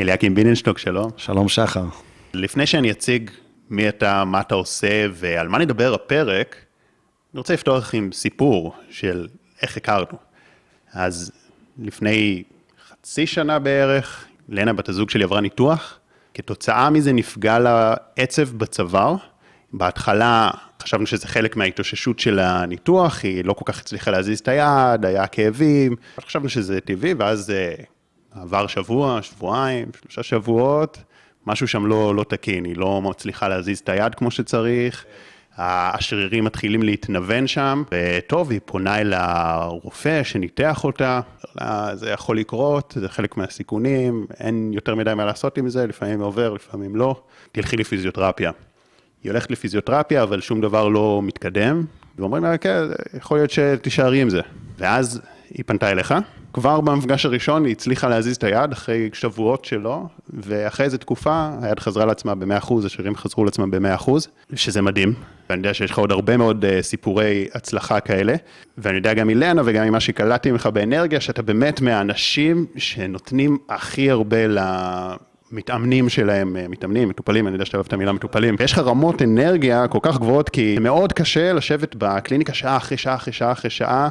אליקים ביננשטוק, שלום. שלום שחר. לפני שאני אציג מי אתה, מה אתה עושה ועל מה נדבר הפרק, אני רוצה לפתוח עם סיפור של איך הכרנו. אז לפני חצי שנה בערך, לנה, בת הזוג שלי, עברה ניתוח. כתוצאה מזה נפגע לה עצב בצוואר. בהתחלה חשבנו שזה חלק מההתאוששות של הניתוח, היא לא כל כך הצליחה להזיז את היד, היה כאבים, חשבנו שזה טבעי, ואז אה, עבר שבוע, שבועיים, שלושה שבועות, משהו שם לא, לא תקין, היא לא מצליחה להזיז את היד כמו שצריך, השרירים מתחילים להתנוון שם, וטוב, היא פונה אל הרופא שניתח אותה, זה יכול לקרות, זה חלק מהסיכונים, אין יותר מדי מה לעשות עם זה, לפעמים עובר, לפעמים לא, תלכי לפיזיותרפיה. היא הולכת לפיזיותרפיה, אבל שום דבר לא מתקדם, ואומרים לה, כן, יכול להיות שתישארי עם זה. ואז היא פנתה אליך, כבר במפגש הראשון היא הצליחה להזיז את היד אחרי שבועות שלו, ואחרי איזה תקופה היד חזרה לעצמה ב-100%, השרירים חזרו לעצמם ב-100%, שזה מדהים. ואני יודע שיש לך עוד הרבה מאוד uh, סיפורי הצלחה כאלה, ואני יודע גם מלנה וגם ממה שקלטתי ממך באנרגיה, שאתה באמת מהאנשים שנותנים הכי הרבה ל... מתאמנים שלהם, אה, מתאמנים, מטופלים, אני יודע שאתה אוהב את המילה מטופלים. יש לך רמות אנרגיה כל כך גבוהות, כי מאוד קשה לשבת בקליניקה שעה אחרי שעה אחרי שעה אחרי שעה,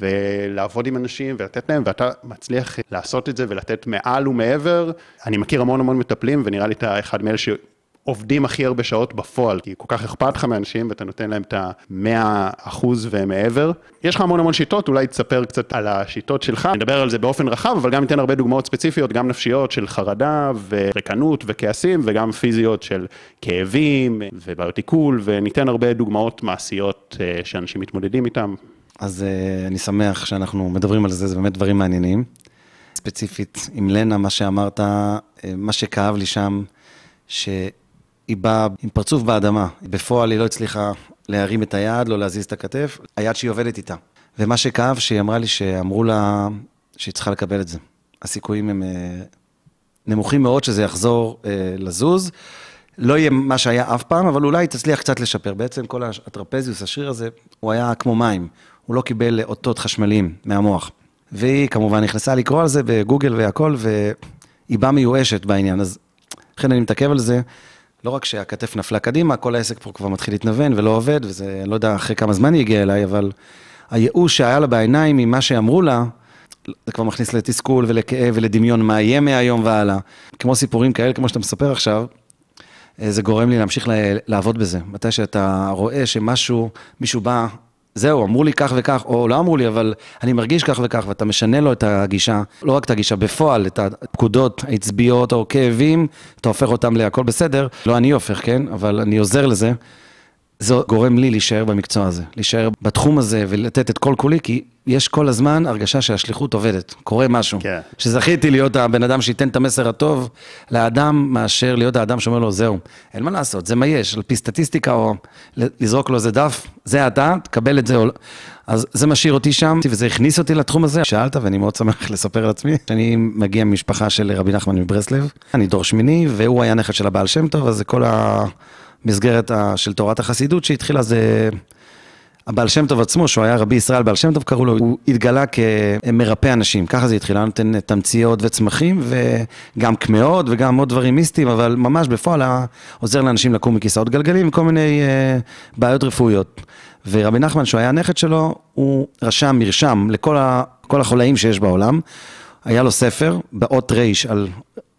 ולעבוד עם אנשים ולתת להם, ואתה מצליח לעשות את זה ולתת מעל ומעבר. אני מכיר המון המון מטפלים, ונראה לי אתה אחד מאלה שעובדים הכי הרבה שעות בפועל, כי כל כך אכפת לך מאנשים ואתה נותן להם את המאה אחוז ומעבר. יש לך המון המון שיטות, אולי תספר קצת על השיטות שלך, נדבר על זה באופן רחב, אבל גם ניתן הרבה דוגמאות ספציפיות, גם נפשיות של חרדה וריקנות וכעסים, וגם פיזיות של כאבים ובעיות עיכול, וניתן הרבה דוגמאות מעשיות אה, שאנשים מתמודדים איתם. אז uh, אני שמח שאנחנו מדברים על זה, זה באמת דברים מעניינים. ספציפית עם לנה, מה שאמרת, uh, מה שכאב לי שם, שהיא באה עם פרצוף באדמה. בפועל היא לא הצליחה להרים את היד, לא להזיז את הכתף, היד שהיא עובדת איתה. ומה שכאב, שהיא אמרה לי שאמרו לה שהיא צריכה לקבל את זה. הסיכויים הם uh, נמוכים מאוד שזה יחזור uh, לזוז. לא יהיה מה שהיה אף פעם, אבל אולי תצליח קצת לשפר. בעצם כל הטרפזיוס, השריר הזה, הוא היה כמו מים. הוא לא קיבל אותות חשמליים מהמוח. והיא כמובן נכנסה לקרוא על זה בגוגל והכל, והיא באה מיואשת בעניין. אז לכן אני מתעכב על זה. לא רק שהכתף נפלה קדימה, כל העסק פה כבר מתחיל להתנוון ולא עובד, וזה, לא יודע אחרי כמה זמן היא הגיעה אליי, אבל הייאוש שהיה לה בעיניים ממה שאמרו לה, זה כבר מכניס לתסכול ולכאב ולדמיון מה יהיה מהיום והלאה. כמו סיפורים כאלה, כמו שאתה מספר עכשיו, זה גורם לי להמשיך לעבוד בזה. מתי שאתה רואה שמשהו, מישהו בא זהו, אמרו לי כך וכך, או לא אמרו לי, אבל אני מרגיש כך וכך, ואתה משנה לו את הגישה, לא רק את הגישה, בפועל, את הפקודות העצביות או כאבים, אתה הופך אותם להכל בסדר, לא אני הופך, כן, אבל אני עוזר לזה. זה גורם לי להישאר במקצוע הזה, להישאר בתחום הזה ולתת את כל כולי, כי יש כל הזמן הרגשה שהשליחות עובדת, קורה משהו. כן. שזכיתי להיות הבן אדם שייתן את המסר הטוב לאדם, מאשר להיות האדם שאומר לו, זהו, אין מה לעשות, זה מה יש, על פי סטטיסטיקה או לזרוק לו איזה דף, זה אתה, תקבל את זה או לא. אז זה משאיר אותי שם, וזה הכניס אותי לתחום הזה. שאלת, ואני מאוד שמח לספר על עצמי, שאני מגיע ממשפחה של רבי נחמן מברסלב, אני דור שמיני, והוא היה נכד של הבעל שם טוב, אז זה כל ה... מסגרת של תורת החסידות שהתחילה זה... הבעל שם טוב עצמו, שהוא היה רבי ישראל בעל שם טוב, קראו לו, הוא התגלה כמרפא אנשים, ככה זה התחיל, היה נותן תמציות וצמחים, וגם קמעות וגם עוד דברים מיסטיים, אבל ממש בפועל היה עוזר לאנשים לקום מכיסאות גלגלים וכל מיני uh, בעיות רפואיות. ורבי נחמן, שהוא היה הנכד שלו, הוא רשם מרשם לכל ה, החולאים שיש בעולם. היה לו ספר באות ר' על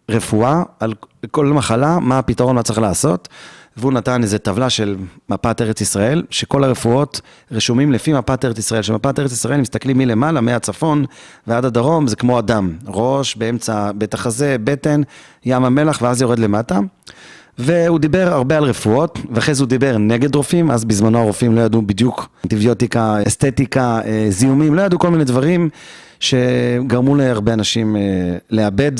רפואה, על כל מחלה, מה הפתרון, מה צריך לעשות. והוא נתן איזה טבלה של מפת ארץ ישראל, שכל הרפואות רשומים לפי מפת ארץ ישראל, שמפת ארץ ישראל, מסתכלים מלמעלה, מהצפון ועד הדרום, זה כמו אדם, ראש, באמצע בית החזה, בטן, ים המלח, ואז יורד למטה. והוא דיבר הרבה על רפואות, ואחרי זה הוא דיבר נגד רופאים, אז בזמנו הרופאים לא ידעו בדיוק אנטיביוטיקה, אסתטיקה, אה, זיהומים, לא ידעו כל מיני דברים שגרמו להרבה אנשים אה, לאבד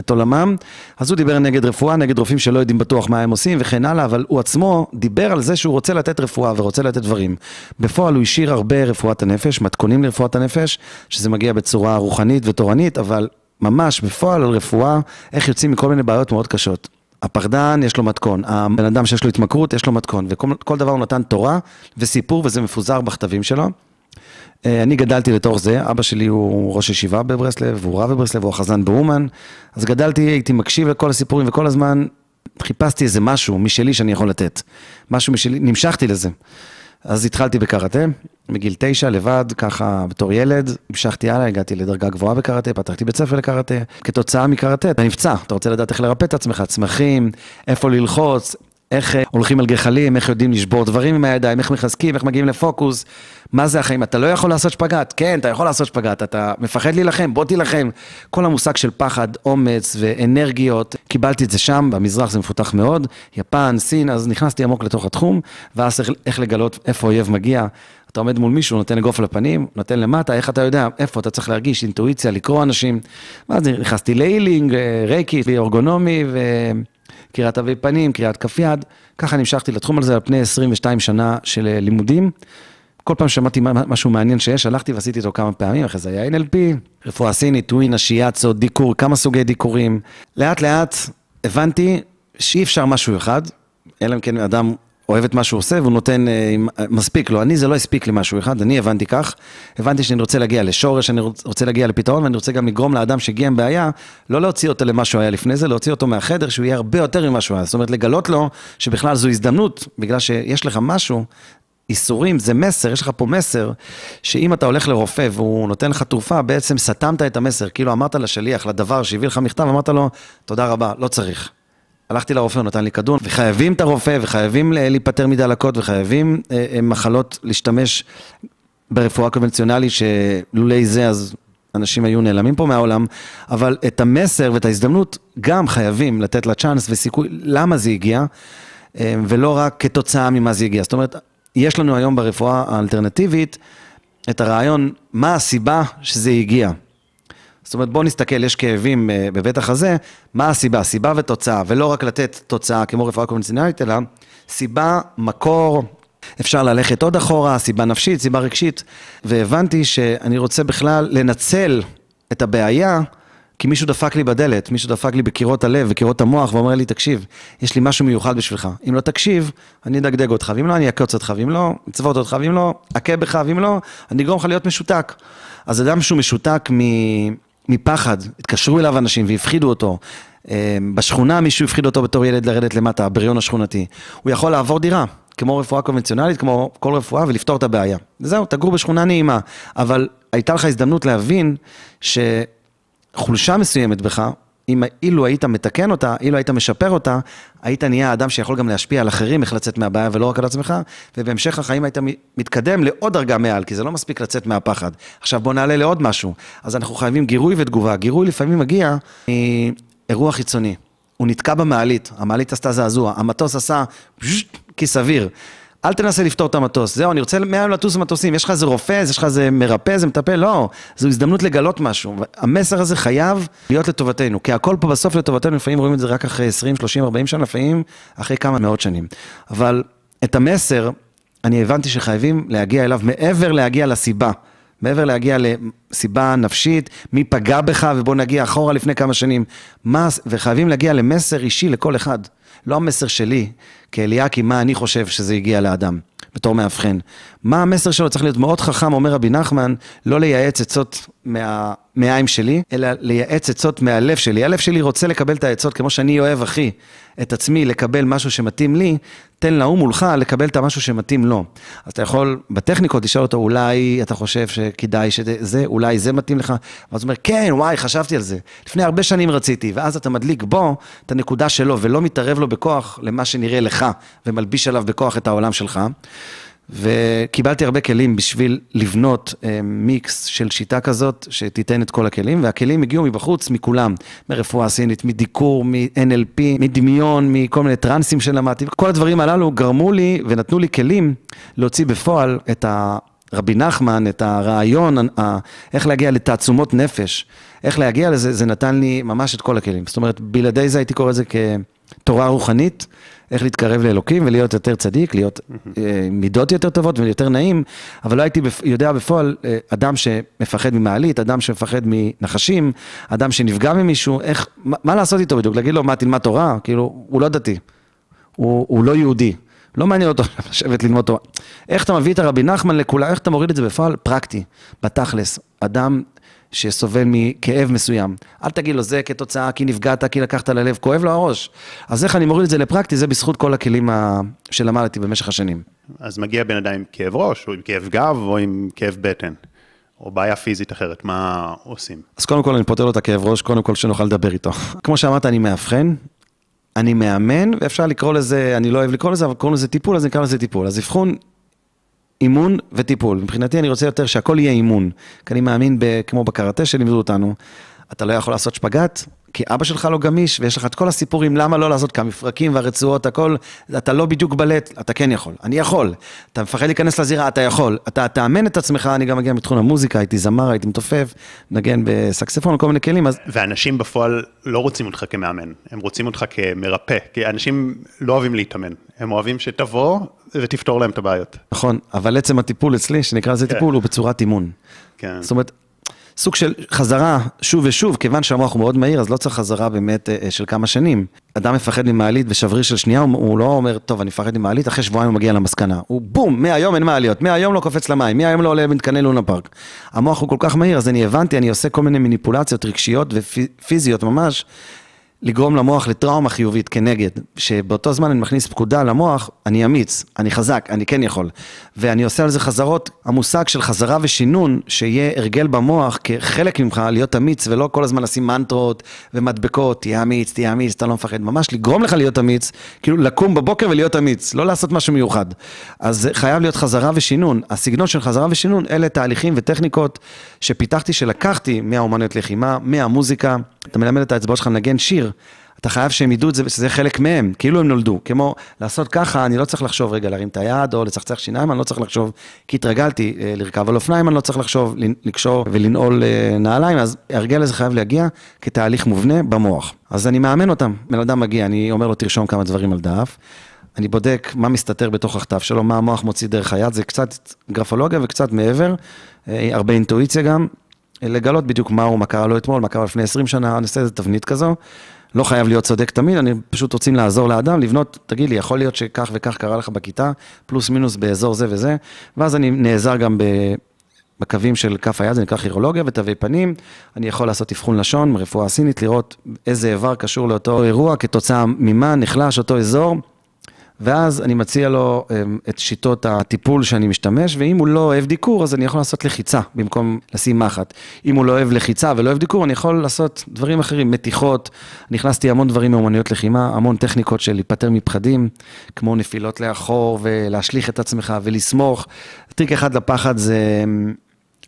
את עולמם, אז הוא דיבר נגד רפואה, נגד רופאים שלא יודעים בטוח מה הם עושים וכן הלאה, אבל הוא עצמו דיבר על זה שהוא רוצה לתת רפואה ורוצה לתת דברים. בפועל הוא השאיר הרבה רפואת הנפש, מתכונים לרפואת הנפש, שזה מגיע בצורה רוחנית ותורנית, אבל ממש בפועל על רפואה, איך יוצאים מכל מיני בעיות מאוד קשות. הפחדן יש לו מתכון, הבן אדם שיש לו התמכרות יש לו מתכון, וכל דבר הוא נתן תורה וסיפור וזה מפוזר בכתבים שלו. אה, אני גדלתי לתוך זה, אבא שלי הוא ראש ישיבה בברסלב, הוא רב בברסלב, הוא החזן באומן, אז גדלתי, הייתי מקשיב לכל הסיפורים וכל הזמן חיפשתי איזה משהו משלי שאני יכול לתת. משהו משלי, נמשכתי לזה. אז התחלתי בקראטה, מגיל תשע, לבד, ככה בתור ילד, המשכתי הלאה, הגעתי לדרגה גבוהה בקראטה, פתחתי בית ספר לקראטה. כתוצאה מקראטה, אתה נפצע, אתה רוצה לדעת איך לרפא את עצמך, צמחים, איפה ללחוץ, איך אה, הולכים על גחלים, איך יודעים לשבור דברים עם הידיים, איך מחזקים, איך מגיעים לפוקוס, מה זה החיים, אתה לא יכול לעשות שפגאט, כן, אתה יכול לעשות שפגאט, אתה מפחד להילחם, בוא תילחם. כל המושג של פחד, אומץ ואנרגיות, קיבלתי את זה שם, במזרח זה מפותח מאוד, יפן, סין, אז נכנסתי עמוק לתוך התחום, ואז איך לגלות איפה אויב מגיע. אתה עומד מול מישהו, נותן אגרוף לפנים, נותן למטה, איך אתה יודע, איפה אתה צריך להרגיש, אינטואיציה, לקרוא אנשים. ואז נכנסתי להילינג, אה, רייקי, אורגונומי, ו... קריאת תווי פנים, קריאת כף יד, ככה נמשכתי לתחום הזה על פני 22 שנה של אה, לימודים. כל פעם שמעתי משהו מעניין שיש, הלכתי ועשיתי אותו כמה פעמים, אחרי זה היה NLP, רפואה סינית, טווינה, שיאצו, דיקור, כמה סוגי דיקורים. לאט לאט הבנתי שאי אפשר משהו אחד, אלא אם כן אדם אוהב את מה שהוא עושה והוא נותן, אה, מספיק לו. אני, זה לא הספיק לי משהו אחד, אני הבנתי כך. הבנתי שאני רוצה להגיע לשורש, אני רוצה להגיע לפתרון, ואני רוצה גם לגרום לאדם שהגיע עם בעיה, לא להוציא אותו למה שהוא היה לפני זה, להוציא אותו מהחדר, שהוא יהיה הרבה יותר ממה שהוא היה. זאת אומרת, לגלות לו שבכלל זו הזדמנות, בגלל שיש לך משהו, איסורים, זה מסר, יש לך פה מסר, שאם אתה הולך לרופא והוא נותן לך תרופה, בעצם סתמת את המסר, כאילו אמרת לשליח, לדבר שהביא לך מכתב, אמרת לו, תודה רבה, לא צריך. הלכתי לרופא, הוא נתן לי כדור, וחייבים את הרופא, וחייבים להיפטר מדלקות, וחייבים אה, אה, מחלות להשתמש ברפואה קונבנציונלית, שלולי זה אז אנשים היו נעלמים פה מהעולם, אבל את המסר ואת ההזדמנות גם חייבים לתת לה צ'אנס וסיכוי, למה זה הגיע, אה, ולא רק כתוצאה ממה זה הגיע. זאת אומרת, יש לנו היום ברפואה האלטרנטיבית את הרעיון, מה הסיבה שזה הגיע. זאת אומרת, בואו נסתכל, יש כאבים אה, בבית החזה, מה הסיבה? סיבה ותוצאה, ולא רק לתת תוצאה כמו רפואה קונבנציונלית, אלא סיבה, מקור, אפשר ללכת עוד אחורה, סיבה נפשית, סיבה רגשית, והבנתי שאני רוצה בכלל לנצל את הבעיה, כי מישהו דפק לי בדלת, מישהו דפק לי בקירות הלב וקירות המוח, ואומר לי, תקשיב, יש לי משהו מיוחד בשבילך. אם לא תקשיב, אני אדגדג אותך, ואם לא, אני אעקוץ אותך, ואם לא, אצוות אותך, ואם לא, אכה בך, ואם לא, אני אגרום לך להיות משותק. אז אדם שהוא משותק מ... מפחד, התקשרו אליו אנשים והפחידו אותו. אה, בשכונה מישהו הפחיד אותו בתור ילד לרדת למטה, הבריון השכונתי. הוא יכול לעבור דירה, כמו רפואה קונבנציונלית, כמו כל רפואה, ולפתור את הבעיה. וזהו, תגור בשכונה נעימה. אבל הייתה לך הזדמנות להבין שחולשה מסוימת בך, אם אילו היית מתקן אותה, אילו היית משפר אותה, היית נהיה אדם שיכול גם להשפיע על אחרים איך לצאת מהבעיה ולא רק על עצמך, ובהמשך החיים היית מתקדם לעוד דרגה מעל, כי זה לא מספיק לצאת מהפחד. עכשיו בוא נעלה לעוד משהו. אז אנחנו חייבים גירוי ותגובה. גירוי לפעמים מגיע מאירוע חיצוני. הוא נתקע במעלית, המעלית עשתה זעזוע, המטוס עשה כיס אוויר. אל תנסה לפתור את המטוס, זהו, אני רוצה מהיום לטוס במטוסים, יש לך איזה רופא, יש לך איזה מרפא, איזה מטפל, לא, זו הזדמנות לגלות משהו. המסר הזה חייב להיות לטובתנו, כי הכל פה בסוף לטובתנו, לפעמים רואים את זה רק אחרי 20, 30, 40 שנה, לפעמים אחרי כמה מאות שנים. אבל את המסר, אני הבנתי שחייבים להגיע אליו מעבר להגיע לסיבה. מעבר להגיע לסיבה נפשית, מי פגע בך, ובוא נגיע אחורה לפני כמה שנים. מה, וחייבים להגיע למסר אישי לכל אחד. לא המסר שלי, כאליאקי, מה אני חושב שזה הגיע לאדם, בתור מאבחן. מה המסר שלו צריך להיות מאוד חכם, אומר רבי נחמן, לא לייעץ עצות מה... מהעין שלי, אלא לייעץ עצות מהלב שלי. הלב שלי רוצה לקבל את העצות, כמו שאני אוהב, אחי, את עצמי, לקבל משהו שמתאים לי, תן להוא מולך לקבל את המשהו שמתאים לו. אז אתה יכול בטכניקות לשאול אותו, אולי אתה חושב שכדאי שזה, אולי זה מתאים לך, ואז הוא אומר, כן, וואי, חשבתי על זה. לפני הרבה שנים רציתי, ואז אתה מדליק בו את הנקודה שלו, ולא מתערב לו בכוח למה שנראה לך, ומלביש עליו בכוח את העולם שלך. וקיבלתי הרבה כלים בשביל לבנות אה, מיקס של שיטה כזאת שתיתן את כל הכלים, והכלים הגיעו מבחוץ, מכולם, מרפואה סינית, מדיקור, מ-NLP, מדמיון, מכל מיני טרנסים שלמדתי, כל הדברים הללו גרמו לי ונתנו לי כלים להוציא בפועל את ה... רבי נחמן, את הרעיון, איך להגיע לתעצומות נפש, איך להגיע לזה, זה נתן לי ממש את כל הכלים. זאת אומרת, בלעדי זה הייתי קורא לזה כתורה רוחנית, איך להתקרב לאלוקים ולהיות יותר צדיק, להיות אה, מידות יותר טובות ויותר נעים, אבל לא הייתי יודע בפועל, אה, אדם שמפחד ממעלית, אדם שמפחד מנחשים, אדם שנפגע ממישהו, איך, מה, מה לעשות איתו בדיוק? להגיד לו, מה, תלמד תורה? כאילו, הוא לא דתי, הוא, הוא לא יהודי. לא מעניין אותו לשבת ללמוד תורה. איך אתה מביא את הרבי נחמן לכולם, איך אתה מוריד את זה בפועל? פרקטי, בתכלס. אדם שסובל מכאב מסוים. אל תגיד לו, זה כתוצאה, כי נפגעת, כי לקחת ללב, כואב לו הראש. אז איך אני מוריד את זה לפרקטי? זה בזכות כל הכלים ה... שלמדתי במשך השנים. אז מגיע בן אדם עם כאב ראש, או עם כאב גב, או עם כאב בטן, או בעיה פיזית אחרת, מה עושים? אז קודם כל אני פותר לו את הכאב ראש, קודם כל שנוכל לדבר איתו. כמו שאמרת, אני מאבחן, אני מאמן, ואפשר לקרוא לזה, אני לא אוהב לקרוא לזה, אבל קוראים לזה טיפול, אז נקרא לזה טיפול. אז אבחון, אימון וטיפול. מבחינתי אני רוצה יותר שהכל יהיה אימון. כי אני מאמין, ב, כמו בקראטה שלימדו אותנו, אתה לא יכול לעשות שפגאט, כי אבא שלך לא גמיש, ויש לך את כל הסיפורים למה לא לעשות, כי המפרקים והרצועות, הכל, אתה לא בדיוק בלט, אתה כן יכול, אני יכול. אתה מפחד להיכנס לזירה, אתה יכול. אתה תאמן את עצמך, אני גם מגיע מתחום המוזיקה, הייתי זמר, הייתי מתופף, נגן בסקספון, כל מיני כלים, אז... ואנשים בפועל לא רוצים אותך כמאמן, הם רוצים אותך כמרפא, כי אנשים לא אוהבים להתאמן, הם אוהבים שתבוא ותפתור להם את הבעיות. נכון, אבל עצם הטיפול אצלי, שנקרא לזה כן. טיפול, הוא בצורת אימון. כן. זאת אומרת, סוג של חזרה שוב ושוב, כיוון שהמוח הוא מאוד מהיר, אז לא צריך חזרה באמת אה, של כמה שנים. אדם מפחד ממעלית ושבריר של שנייה, הוא, הוא לא אומר, טוב, אני מפחד ממעלית, אחרי שבועיים הוא מגיע למסקנה. הוא בום, מהיום אין מעליות, מהיום לא קופץ למים, מהיום לא עולה למתקני לונה פארק. המוח הוא כל כך מהיר, אז אני הבנתי, אני עושה כל מיני מניפולציות רגשיות ופיזיות ממש, לגרום למוח לטראומה חיובית כנגד, שבאותו זמן אני מכניס פקודה למוח, אני אמיץ, אני חזק, אני כן יכול. ואני עושה על זה חזרות, המושג של חזרה ושינון, שיהיה הרגל במוח כחלק ממך להיות אמיץ, ולא כל הזמן לשים מנטרות ומדבקות, תהיה אמיץ, תהיה אמיץ, אתה לא מפחד, ממש לגרום לך להיות אמיץ, כאילו לקום בבוקר ולהיות אמיץ, לא לעשות משהו מיוחד. אז חייב להיות חזרה ושינון. הסגנון של חזרה ושינון, אלה תהליכים וטכניקות שפיתחתי, שלקחתי מהאומנויות לחימה, מהמוזיקה. אתה מלמד את האצבעות שלך לנגן שיר, אתה חייב שהם ידעו את זה, שזה חלק מהם, כאילו הם נולדו. כמו לעשות ככה, אני לא צריך לחשוב רגע להרים את היד, או לצחצח שיניים, אני לא צריך לחשוב, כי התרגלתי אה, לרכב על אופניים, אני לא צריך לחשוב, לקשור ולנעול אה, נעליים, אז ההרגל הזה חייב להגיע כתהליך מובנה במוח. אז אני מאמן אותם, בן אדם מגיע, אני אומר לו, תרשום כמה דברים על דף. אני בודק מה מסתתר בתוך הכתב שלו, מה המוח מוציא דרך היד, זה קצת גרפולוגיה וקצת מעבר, אה, הרבה אינטואיציה גם, לגלות בדיוק מהו, מה קרה לו אתמול, מה קרה לפני 20 שנה, אני עושה איזה תבנית כזו. לא חייב להיות צודק תמיד, אני פשוט רוצים לעזור לאדם, לבנות, תגיד לי, יכול להיות שכך וכך קרה לך בכיתה, פלוס מינוס באזור זה וזה, ואז אני נעזר גם בקווים של כף היד, זה נקרא כירולוגיה ותווי פנים, אני יכול לעשות אבחון לשון, רפואה סינית, לראות איזה איבר קשור לאותו אירוע, כתוצאה ממה נחלש אותו אזור. ואז אני מציע לו אמ, את שיטות הטיפול שאני משתמש, ואם הוא לא אוהב דיקור, אז אני יכול לעשות לחיצה במקום לשים מחט. אם הוא לא אוהב לחיצה ולא אוהב דיקור, אני יכול לעשות דברים אחרים, מתיחות. נכנסתי המון דברים מאומנויות לחימה, המון טכניקות של להיפטר מפחדים, כמו נפילות לאחור ולהשליך את עצמך ולסמוך. טריק אחד לפחד זה אמ,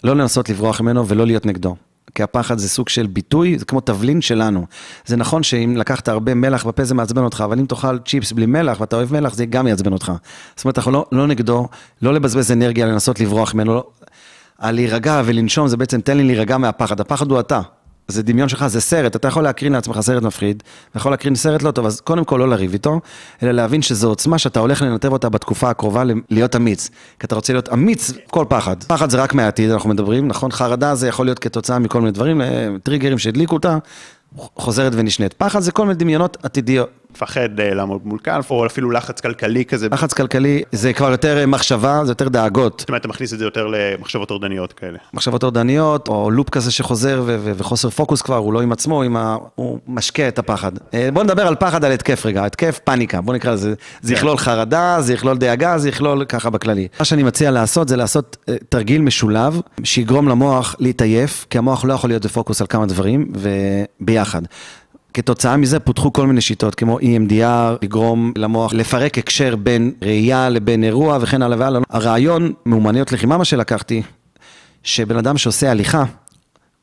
לא לנסות לברוח ממנו ולא להיות נגדו. כי הפחד זה סוג של ביטוי, זה כמו תבלין שלנו. זה נכון שאם לקחת הרבה מלח בפה זה מעצבן אותך, אבל אם תאכל צ'יפס בלי מלח ואתה אוהב מלח, זה גם יעצבן אותך. זאת אומרת, אנחנו לא, לא נגדו, לא לבזבז אנרגיה לנסות לברוח ממנו, לא, להירגע ולנשום זה בעצם תן לי להירגע מהפחד, הפחד הוא אתה. זה דמיון שלך, זה סרט, אתה יכול להקרין לעצמך סרט מפחיד, אתה יכול להקרין סרט לא טוב, אז קודם כל לא לריב איתו, אלא להבין שזו עוצמה שאתה הולך לנתב אותה בתקופה הקרובה להיות אמיץ. כי אתה רוצה להיות אמיץ, כל פחד. פחד זה רק מהעתיד, אנחנו מדברים, נכון? חרדה זה יכול להיות כתוצאה מכל מיני דברים, אה, טריגרים שהדליקו אותה, חוזרת ונשנית. פחד זה כל מיני דמיונות עתידיות. מפחד אה, לעמוד מול כנף, או אפילו לחץ כלכלי כזה. לחץ כלכלי זה כבר יותר אה, מחשבה, זה יותר דאגות. זאת אומרת, אתה מכניס את זה יותר למחשבות טורדניות כאלה. מחשבות טורדניות, או לופ כזה שחוזר ו- ו- וחוסר פוקוס כבר, הוא לא עם עצמו, עם ה... הוא משקה את הפחד. אה, בוא נדבר על פחד, על התקף רגע, התקף פאניקה, בוא נקרא לזה. זה יכלול חרדה, זה יכלול דאגה, זה יכלול ככה בכללי. מה שאני מציע לעשות זה לעשות תרגיל משולב, שיגרום למוח להתעייף, כי המוח לא יכול להיות בפוקוס על כמה דברים, וביחד. כתוצאה מזה פותחו כל מיני שיטות, כמו EMDR, לגרום למוח לפרק הקשר בין ראייה לבין אירוע וכן הלאה והלאה. הרעיון מאומניות לחימה, מה שלקחתי, שבן אדם שעושה הליכה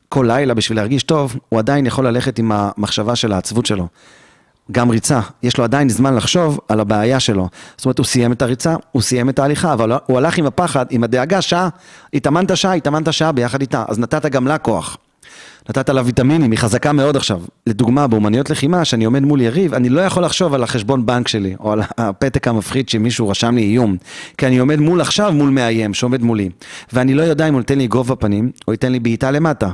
כל לילה בשביל להרגיש טוב, הוא עדיין יכול ללכת עם המחשבה של העצבות שלו. גם ריצה, יש לו עדיין זמן לחשוב על הבעיה שלו. זאת אומרת, הוא סיים את הריצה, הוא סיים את ההליכה, אבל הוא הלך עם הפחד, עם הדאגה, שעה, התאמנת שעה, התאמנת שעה ביחד איתה, אז נתת גם לה כוח. נתת לה ויטמינים, היא חזקה מאוד עכשיו. לדוגמה, באומניות לחימה, שאני עומד מול יריב, אני לא יכול לחשוב על החשבון בנק שלי, או על הפתק המפחיד שמישהו רשם לי איום. כי אני עומד מול עכשיו מול מאיים שעומד מולי. ואני לא יודע אם הוא ייתן לי גובה פנים, או ייתן לי בעיטה למטה.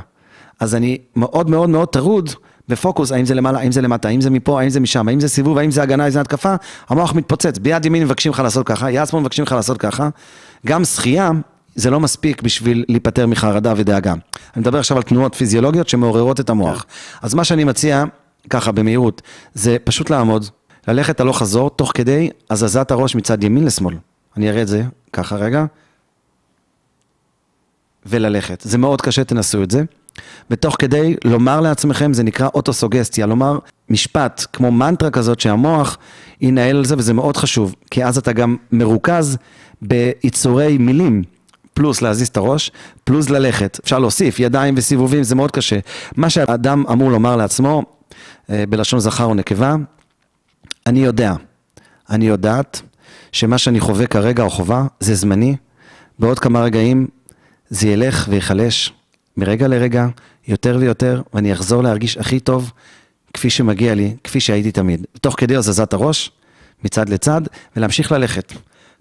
אז אני מאוד מאוד מאוד טרוד ופוקוס, האם זה למעלה, האם זה למטה, האם זה מפה, האם זה משם, האם זה סיבוב, האם זה הגנה, האם זה התקפה, המוח מתפוצץ. ביד ימין מבקשים לך לעשות ככה, יד שמאל מבקשים לך לעשות ככה. גם שחייה, זה לא מספיק בשביל להיפטר מחרדה ודאגה. אני מדבר עכשיו על תנועות פיזיולוגיות שמעוררות את המוח. אז מה שאני מציע, ככה במהירות, זה פשוט לעמוד, ללכת הלוך חזור, תוך כדי הזזת הראש מצד ימין לשמאל. אני אראה את זה ככה רגע. וללכת. זה מאוד קשה, תנסו את זה. ותוך כדי לומר לעצמכם, זה נקרא אוטוסוגסטיה, לומר משפט כמו מנטרה כזאת שהמוח ינהל על זה, וזה מאוד חשוב, כי אז אתה גם מרוכז ביצורי מילים. פלוס להזיז את הראש, פלוס ללכת. אפשר להוסיף ידיים וסיבובים, זה מאוד קשה. מה שאדם אמור לומר לעצמו, אה, בלשון זכר או נקבה, אני יודע, אני יודעת שמה שאני חווה כרגע או חווה זה זמני, בעוד כמה רגעים זה ילך וייחלש מרגע לרגע, יותר ויותר, ואני אחזור להרגיש הכי טוב כפי שמגיע לי, כפי שהייתי תמיד. תוך כדי הזזת הראש, מצד לצד, ולהמשיך ללכת.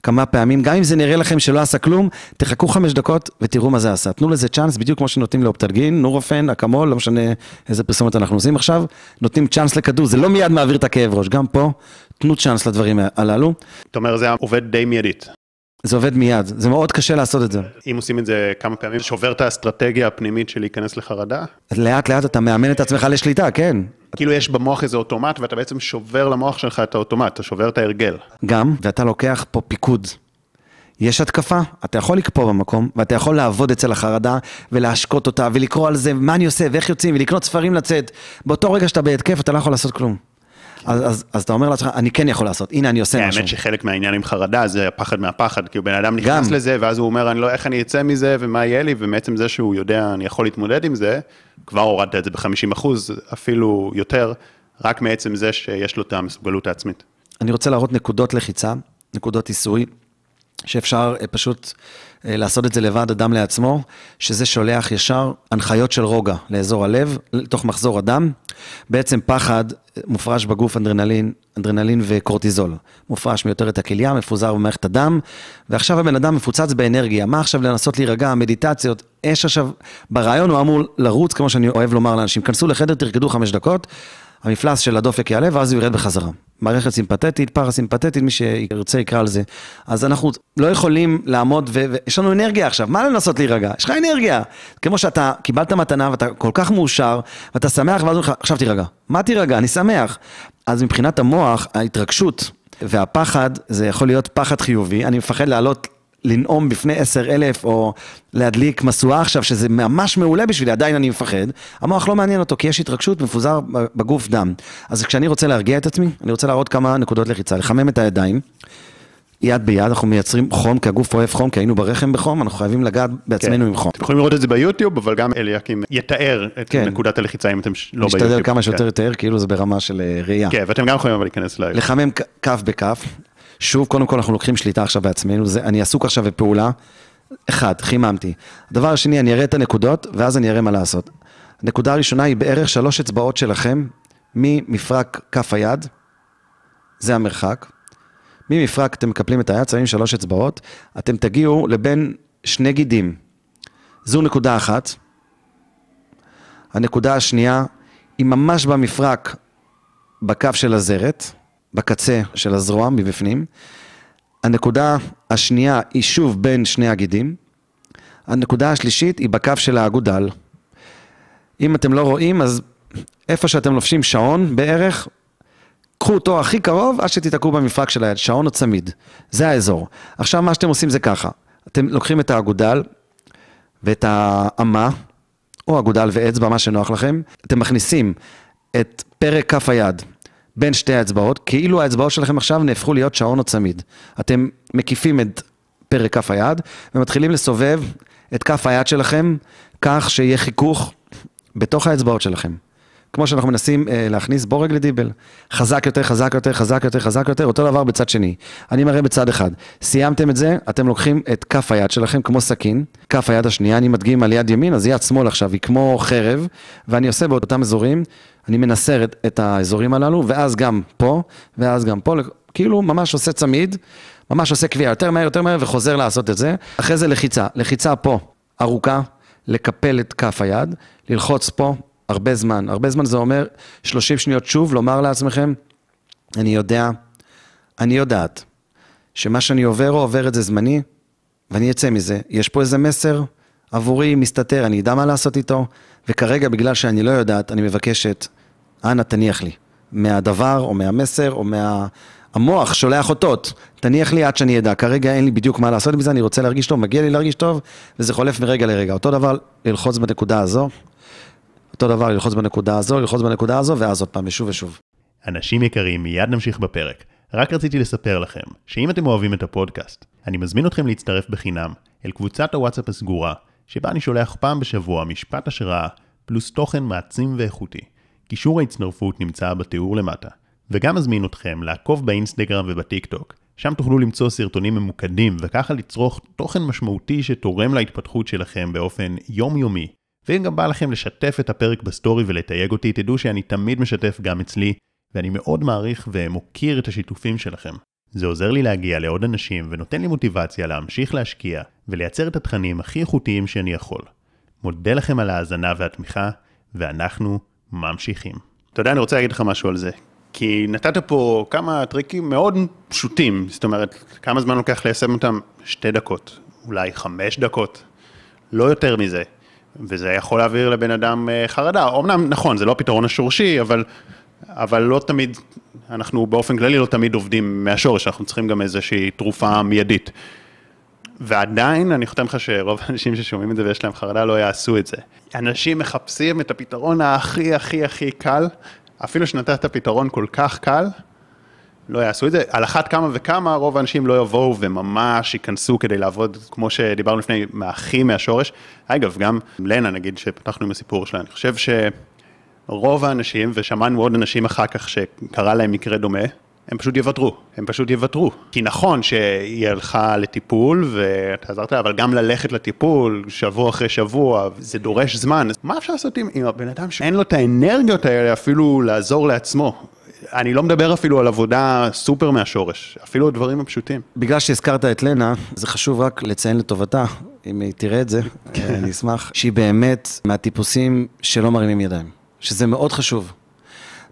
כמה פעמים, גם אם זה נראה לכם שלא עשה כלום, תחכו חמש דקות ותראו מה זה עשה. תנו לזה צ'אנס, בדיוק כמו שנותנים לאופטלגין, נורופן, אקמול, לא משנה איזה פרסומת אנחנו עושים עכשיו, נותנים צ'אנס לכדור, זה לא מיד מעביר את הכאב ראש, גם פה, תנו צ'אנס לדברים הללו. אתה אומר, זה עובד די מיידית. זה עובד מיד, זה מאוד קשה לעשות את זה. אם עושים את זה כמה פעמים, שובר את האסטרטגיה הפנימית של להיכנס לחרדה? לאט לאט אתה מאמן את עצמך לשליטה, כן. כאילו יש במוח איזה אוטומט, ואתה בעצם שובר למוח שלך את האוטומט, אתה שובר את ההרגל. גם, ואתה לוקח פה פיקוד. יש התקפה, אתה יכול לקפוא במקום, ואתה יכול לעבוד אצל החרדה, ולהשקות אותה, ולקרוא על זה, מה אני עושה, ואיך יוצאים, ולקנות ספרים לצאת. באותו רגע שאתה בהתקף, אתה לא יכול לעשות כלום. אז, אז, אז אתה אומר לעצמך, אני כן יכול לעשות, הנה אני עושה משהו. האמת שחלק מהעניין עם חרדה זה הפחד מהפחד, כי בן אדם נכנס גם. לזה, ואז הוא אומר, אני לא, איך אני אצא מזה, ומה יהיה לי, ומעצם זה שהוא יודע, אני יכול להתמודד עם זה, כבר הורדת את זה ב-50 אחוז, אפילו יותר, רק מעצם זה שיש לו את המסוגלות העצמית. אני רוצה להראות נקודות לחיצה, נקודות עיסוי. שאפשר אה, פשוט אה, לעשות את זה לבד, אדם לעצמו, שזה שולח ישר הנחיות של רוגע לאזור הלב, לתוך מחזור הדם. בעצם פחד אה, מופרש בגוף אנדרנלין, אנדרנלין וקורטיזול. מופרש מיותרת הכליה, מפוזר במערכת הדם, ועכשיו הבן אדם מפוצץ באנרגיה. מה עכשיו לנסות להירגע, מדיטציות? יש עכשיו, ברעיון הוא אמור לרוץ, כמו שאני אוהב לומר לאנשים, כנסו לחדר, תרקדו חמש דקות, המפלס של הדופק יעלה ואז הוא ירד בחזרה. מערכת סימפתטית, פרסימפתטית, מי שירצה יקרא על זה. אז אנחנו לא יכולים לעמוד, ויש לנו אנרגיה עכשיו, מה לנסות להירגע? יש לך אנרגיה. כמו שאתה קיבלת מתנה ואתה כל כך מאושר, ואתה שמח, ואז אומרים לך, עכשיו תירגע. מה תירגע? אני שמח. אז מבחינת המוח, ההתרגשות והפחד, זה יכול להיות פחד חיובי. אני מפחד לעלות לנאום בפני עשר אלף, או להדליק משואה עכשיו, שזה ממש מעולה בשבילי, עדיין אני מפחד, המוח לא מעניין אותו, כי יש התרגשות, מפוזר בגוף דם. אז כשאני רוצה להרגיע את עצמי, אני רוצה להראות כמה נקודות לחיצה, לחמם את הידיים. יד ביד, אנחנו מייצרים חום, כי הגוף אוהב חום, כי היינו ברחם בחום, אנחנו חייבים לגעת בעצמנו כן. עם חום. אתם יכולים לראות את זה ביוטיוב, אבל גם אליקים יתאר את כן. נקודת הלחיצה אם אתם לא ביוטיוב. נשתדל כמה שיותר כן. לתאר, כאילו זה ברמה של אה, ראייה. כן, ואתם גם יכולים להיכנס ל... לחמם כף בכף, שוב, קודם כל אנחנו לוקחים שליטה עכשיו בעצמנו, זה, אני עסוק עכשיו בפעולה. אחד, חיממתי. הדבר השני, אני אראה את הנקודות, ואז אני אראה מה לעשות. הנקודה הראשונה היא בערך שלוש אצבעות שלכם ממפרק כף היד, זה המרחק. ממפרק אתם מקפלים את היד, שמים שלוש אצבעות, אתם תגיעו לבין שני גידים. זו נקודה אחת. הנקודה השנייה היא ממש במפרק, בקו של הזרת. בקצה של הזרוע מבפנים. הנקודה השנייה היא שוב בין שני הגידים. הנקודה השלישית היא בקו של האגודל. אם אתם לא רואים, אז איפה שאתם לובשים שעון בערך, קחו אותו הכי קרוב עד שתיתקעו במפרק של היד, שעון או צמיד. זה האזור. עכשיו מה שאתם עושים זה ככה, אתם לוקחים את האגודל ואת האמה, או אגודל ואצבע, מה שנוח לכם, אתם מכניסים את פרק כף היד בין שתי האצבעות, כאילו האצבעות שלכם עכשיו נהפכו להיות שעון או צמיד. אתם מקיפים את פרק כף היד ומתחילים לסובב את כף היד שלכם כך שיהיה חיכוך בתוך האצבעות שלכם. כמו שאנחנו מנסים אה, להכניס בורג לדיבל. חזק יותר, חזק יותר, חזק יותר, חזק יותר, אותו דבר בצד שני. אני מראה בצד אחד. סיימתם את זה, אתם לוקחים את כף היד שלכם כמו סכין, כף היד השנייה, אני מדגים על יד ימין, אז יד שמאל עכשיו היא כמו חרב, ואני עושה באותם אזורים, אני מנסר את, את האזורים הללו, ואז גם פה, ואז גם פה, כאילו ממש עושה צמיד, ממש עושה קביעה יותר מהר, יותר מהר, וחוזר לעשות את זה. אחרי זה לחיצה, לחיצה פה, ארוכה, לקפל את כף היד, ללחוץ פה, הרבה זמן. הרבה זמן זה אומר 30 שניות שוב לומר לעצמכם, אני יודע, אני יודעת, שמה שאני עובר או עובר את זה זמני, ואני אצא מזה. יש פה איזה מסר עבורי מסתתר, אני אדע מה לעשות איתו, וכרגע, בגלל שאני לא יודעת, אני מבקשת, אנא תניח לי. מהדבר, או מהמסר, או מה... המוח שולח אותות, תניח לי עד שאני אדע, כרגע אין לי בדיוק מה לעשות עם זה, אני רוצה להרגיש טוב, מגיע לי להרגיש טוב, וזה חולף מרגע לרגע. אותו דבר, ללחוץ בנקודה הזו, אותו דבר, ללחוץ בנקודה הזו, ללחוץ בנקודה הזו, ואז עוד פעם, ושוב ושוב. אנשים יקרים, מיד נמשיך בפרק. רק רציתי לספר לכם, שאם אתם אוהבים את הפודקאסט, אני מזמין אתכם להצטרף בחינם אל קבוצת הוואטסאפ הסגורה, שבה אני שולח פעם בשבוע משפט השראה, פלוס תוכן מעצים ואיכותי. קישור ההצטרפות נמצא בתיאור למטה. וגם מזמין אתכם לעקוב באינסטגרם ובטיק טוק, שם תוכלו למצוא סרטונים ממוקדים וככה לצרוך תוכן משמעותי שתורם להתפתחות שלכם באופן יומיומי. ואם גם בא לכם לשתף את הפרק בסטורי ולתייג אותי, תדעו שאני תמיד משתף גם אצלי, ואני מאוד מעריך ומוקיר את השיתופים שלכם. זה עוזר לי להגיע לעוד אנשים ונותן לי מוטיבציה להמשיך להשקיע ולייצר את התכנים הכי איכותיים שאני יכול. מודה לכם על ההאזנה והתמיכה, ואנחנו ממשיכים. אתה יודע, אני רוצה להגיד לך משהו על זה. כי נתת פה כמה טריקים מאוד פשוטים, זאת אומרת, כמה זמן לוקח ליישם אותם? שתי דקות, אולי חמש דקות, לא יותר מזה. וזה יכול להעביר לבן אדם אה, חרדה. אמנם, נכון, זה לא הפתרון השורשי, אבל, אבל לא תמיד, אנחנו באופן כללי לא תמיד עובדים מהשורש, אנחנו צריכים גם איזושהי תרופה מיידית. ועדיין, אני חותם לך שרוב האנשים ששומעים את זה ויש להם חרדה לא יעשו את זה. אנשים מחפשים את הפתרון הכי הכי הכי קל, אפילו שנתת פתרון כל כך קל, לא יעשו את זה. על אחת כמה וכמה, רוב האנשים לא יבואו וממש ייכנסו כדי לעבוד, כמו שדיברנו לפני, מהכי מהשורש. אגב, גם לנה, נגיד, שפתחנו עם הסיפור שלה, אני חושב שרוב האנשים, ושמענו עוד אנשים אחר כך שקרה להם מקרה דומה, הם פשוט יוותרו, הם פשוט יוותרו. כי נכון שהיא הלכה לטיפול ואתה עזרת לה, אבל גם ללכת לטיפול שבוע אחרי שבוע, זה דורש זמן. מה אפשר לעשות עם, עם הבן אדם שאין לו את האנרגיות האלה אפילו לעזור לעצמו? אני לא מדבר אפילו על עבודה סופר מהשורש, אפילו הדברים הפשוטים. בגלל שהזכרת את לנה, זה חשוב רק לציין לטובתה, אם היא תראה את זה, כן. אני אשמח, שהיא באמת מהטיפוסים שלא מרימים ידיים, שזה מאוד חשוב.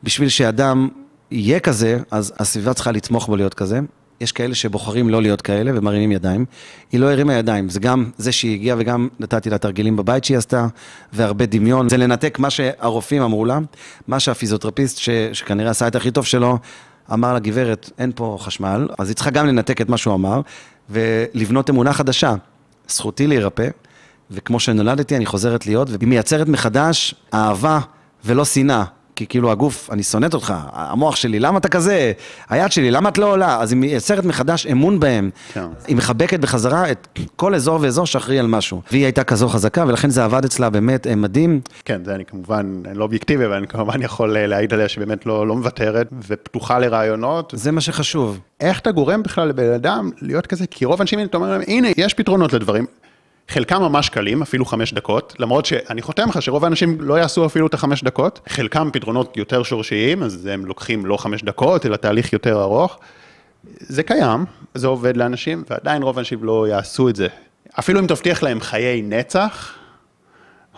בשביל שאדם יהיה כזה, אז הסביבה צריכה לתמוך בו להיות כזה. יש כאלה שבוחרים לא להיות כאלה ומרימים ידיים. היא לא הרימה ידיים, זה גם זה שהיא הגיעה וגם נתתי לה תרגילים בבית שהיא עשתה, והרבה דמיון. זה לנתק מה שהרופאים אמרו לה, מה שהפיזיותרפיסט, ש, שכנראה עשה את הכי טוב שלו, אמר לה, גברת, אין פה חשמל, אז היא צריכה גם לנתק את מה שהוא אמר, ולבנות אמונה חדשה. זכותי להירפא, וכמו שנולדתי, אני חוזרת להיות, והיא מייצרת מחדש אהבה ולא שנאה. כי כאילו הגוף, אני שונאת אותך, המוח שלי, למה אתה כזה? היד שלי, למה את לא עולה? אז היא מייצרת מחדש אמון בהם. כן. היא מחבקת בחזרה את כל אזור ואזור שאחראי על משהו. והיא הייתה כזו חזקה, ולכן זה עבד אצלה באמת אה, מדהים. כן, זה אני כמובן לא אובייקטיבי, אבל אני כמובן יכול אה, להעיד עליה שבאמת לא, לא מוותרת ופתוחה לרעיונות. זה מה שחשוב. איך אתה גורם בכלל לבן אדם להיות כזה? כי רוב האנשים, אתה אומר להם, הנה, יש פתרונות לדברים. חלקם ממש קלים, אפילו חמש דקות, למרות שאני חותם לך שרוב האנשים לא יעשו אפילו את החמש דקות, חלקם פתרונות יותר שורשיים, אז הם לוקחים לא חמש דקות, אלא תהליך יותר ארוך. זה קיים, זה עובד לאנשים, ועדיין רוב האנשים לא יעשו את זה. אפילו אם תבטיח להם חיי נצח,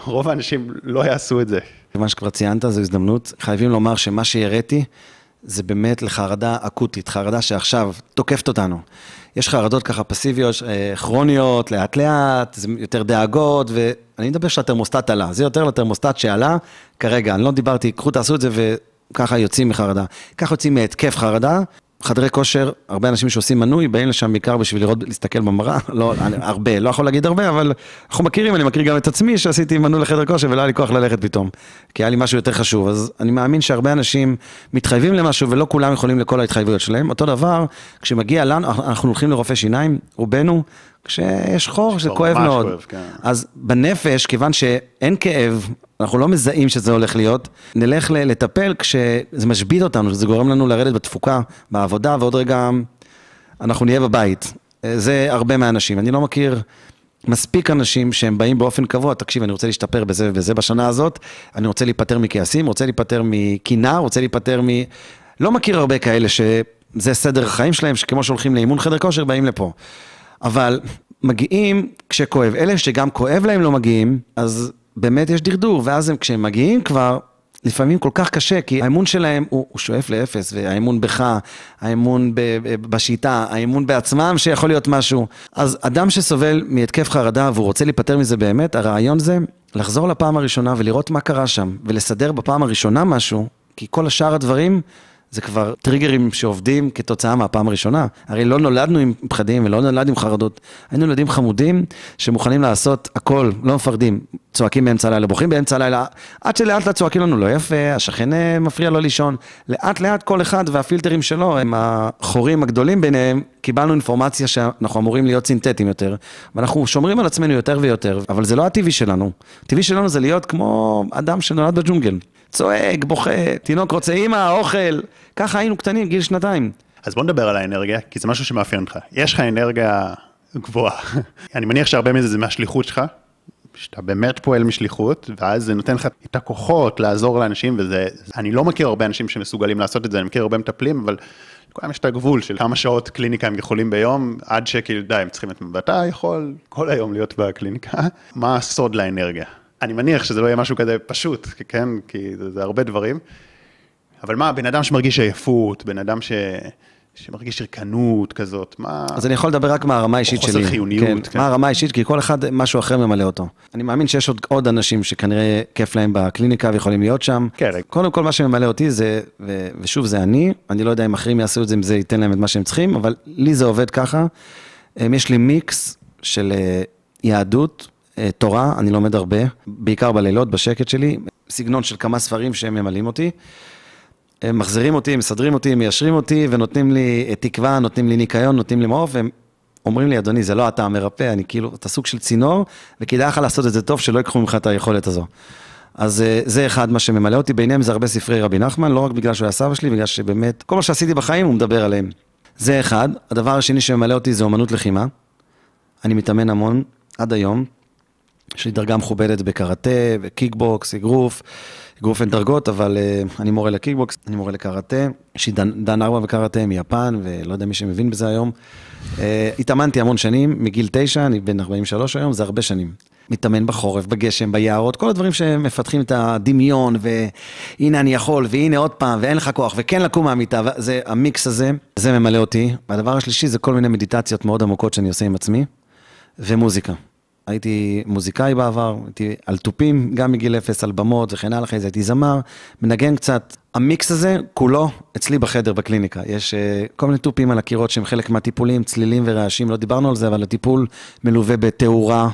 רוב האנשים לא יעשו את זה. מה שכבר ציינת, זו הזדמנות. חייבים לומר שמה שהראיתי, זה באמת לחרדה אקוטית, חרדה שעכשיו תוקפת אותנו. יש חרדות ככה פסיביות, אה, כרוניות, לאט לאט, זה יותר דאגות, ואני מדבר שהתרמוסטט עלה, זה יותר לתרמוסטט שעלה כרגע, אני לא דיברתי, קחו תעשו את זה וככה יוצאים מחרדה. ככה יוצאים מהתקף חרדה, חדרי כושר, הרבה אנשים שעושים מנוי, באים לשם בעיקר בשביל לראות, להסתכל במראה, לא, אני, הרבה, לא יכול להגיד הרבה, אבל אנחנו מכירים, אני מכיר גם את עצמי, שעשיתי מנוי לחדר כושר ולא היה לי כוח ללכת פתאום, כי היה לי משהו יותר חשוב, אז אני מאמין שהרבה אנשים מתחייבים למשהו ולא כולם יכולים לכל ההתחייבויות שלהם. אותו דבר, כשמגיע לנו, אנחנו הולכים לרופא שיניים, רובנו, כשיש חור, זה כואב מאוד. כואב, כן. אז בנפש, כיוון שאין כאב, אנחנו לא מזהים שזה הולך להיות, נלך לטפל כשזה משבית אותנו, שזה גורם לנו לרדת בתפוקה, בעבודה, ועוד רגע אנחנו נהיה בבית. זה הרבה מהאנשים. אני לא מכיר מספיק אנשים שהם באים באופן קבוע, תקשיב, אני רוצה להשתפר בזה ובזה בשנה הזאת, אני רוצה להיפטר מכעסים, רוצה להיפטר מקינה, רוצה להיפטר מ... לא מכיר הרבה כאלה שזה סדר החיים שלהם, שכמו שהולכים לאימון חדר כושר, באים לפה. אבל מגיעים כשכואב. אלה שגם כואב להם לא מגיעים, אז באמת יש דרדור, ואז הם, כשהם מגיעים כבר, לפעמים כל כך קשה, כי האמון שלהם הוא, הוא שואף לאפס, והאמון בך, האמון ב, ב, בשיטה, האמון בעצמם שיכול להיות משהו. אז אדם שסובל מהתקף חרדה והוא רוצה להיפטר מזה באמת, הרעיון זה לחזור לפעם הראשונה ולראות מה קרה שם, ולסדר בפעם הראשונה משהו, כי כל השאר הדברים... זה כבר טריגרים שעובדים כתוצאה מהפעם הראשונה. הרי לא נולדנו עם פחדים ולא נולדנו עם חרדות. היינו ילדים חמודים שמוכנים לעשות הכל, לא מפחדים. צועקים באמצע הלילה, בוכים באמצע הלילה, עד שלאט לאט צועקים לנו, לא יפה, השכן אה, מפריע לו לישון. לאט לאט כל אחד והפילטרים שלו, הם החורים הגדולים ביניהם, קיבלנו אינפורמציה שאנחנו אמורים להיות סינתטיים יותר, ואנחנו שומרים על עצמנו יותר ויותר, אבל זה לא הטבעי שלנו. הטבעי שלנו זה להיות כמו אדם שנולד בג'ונגל. צועק, בוכה, תינוק רוצה אימא, אוכל. ככה היינו קטנים, גיל שנתיים. אז בוא נדבר על האנרגיה, כי זה משהו שמאפיין אותך. יש לך אנרגיה גבוהה. אני מניח שהרבה מזה זה מהשליחות שלך, שאתה באמת פועל משליחות, ואז זה נותן לך את הכוחות לעזור לאנשים, וזה, אני לא מכיר הרבה אנשים שמסוגלים לעשות את זה, אני מכיר הרבה מטפלים, אבל לכולם יש את הגבול של כמה שעות קליניקה הם יכולים ביום, עד שכאילו, די, הם צריכים את... ואתה יכול כל היום להיות בקליניקה. מה הסוד לאנרגיה? אני מניח שזה לא יהיה משהו כזה פשוט, כן? כי זה, זה הרבה דברים. אבל מה, בן אדם שמרגיש עייפות, בן אדם ש... שמרגיש ריקנות כזאת, מה... אז אני יכול לדבר רק מהרמה האישית שלי. חוסר חיוניות. כן, כן. מה הרמה האישית, כי כל אחד משהו אחר ממלא אותו. אני מאמין שיש עוד, עוד אנשים שכנראה כיף להם בקליניקה ויכולים להיות שם. כן. קודם כל, מה שממלא אותי זה, ו, ושוב, זה אני, אני לא יודע אם אחרים יעשו את זה, אם זה ייתן להם את מה שהם צריכים, אבל לי זה עובד ככה. יש לי מיקס של אה, יהדות, אה, תורה, אני לומד הרבה, בעיקר בלילות, בשקט שלי, סגנון של כמה ספרים שהם ממלאים אותי. הם מחזירים אותי, מסדרים אותי, מיישרים אותי, ונותנים לי אה, תקווה, נותנים לי ניקיון, נותנים לי מעוף, והם אומרים לי, אדוני, זה לא אתה המרפא, אני כאילו, אתה סוג של צינור, וכדאי לך לעשות את זה טוב, שלא ייקחו ממך את היכולת הזו. אז אה, זה אחד מה שממלא אותי, ביניהם זה הרבה ספרי רבי נחמן, לא רק בגלל שהוא היה סבא שלי, בגלל שבאמת, כל מה שעשיתי בחיים הוא מדבר עליהם. זה אחד. הדבר השני שממלא אותי זה אומנות לחימה. אני מתאמן המון, עד היום. יש לי דרגה מכובדת בקראטה, וקיקבוקס, אגרוף. אגרוף אין דרגות, אבל uh, אני מורה לקיקבוקס, אני מורה לקראטה. יש לי דן, דן ארבע בקראטה מיפן, ולא יודע מי שמבין בזה היום. Uh, התאמנתי המון שנים, מגיל תשע, אני בן 43 היום, זה הרבה שנים. מתאמן בחורף, בגשם, ביערות, כל הדברים שמפתחים את הדמיון, והנה אני יכול, והנה עוד פעם, ואין לך כוח, וכן לקום מהמיטה, זה המיקס הזה, זה ממלא אותי. והדבר השלישי זה כל מיני מדיטציות מאוד עמוקות שאני עושה עם עצמי, ומוזיקה. הייתי מוזיקאי בעבר, הייתי על תופים, גם מגיל אפס, על במות וכן הלאה, אחרי זה הייתי זמר, מנגן קצת. המיקס הזה, כולו אצלי בחדר בקליניקה. יש uh, כל מיני תופים על הקירות שהם חלק מהטיפולים, צלילים ורעשים, לא דיברנו על זה, אבל הטיפול מלווה בתאורה,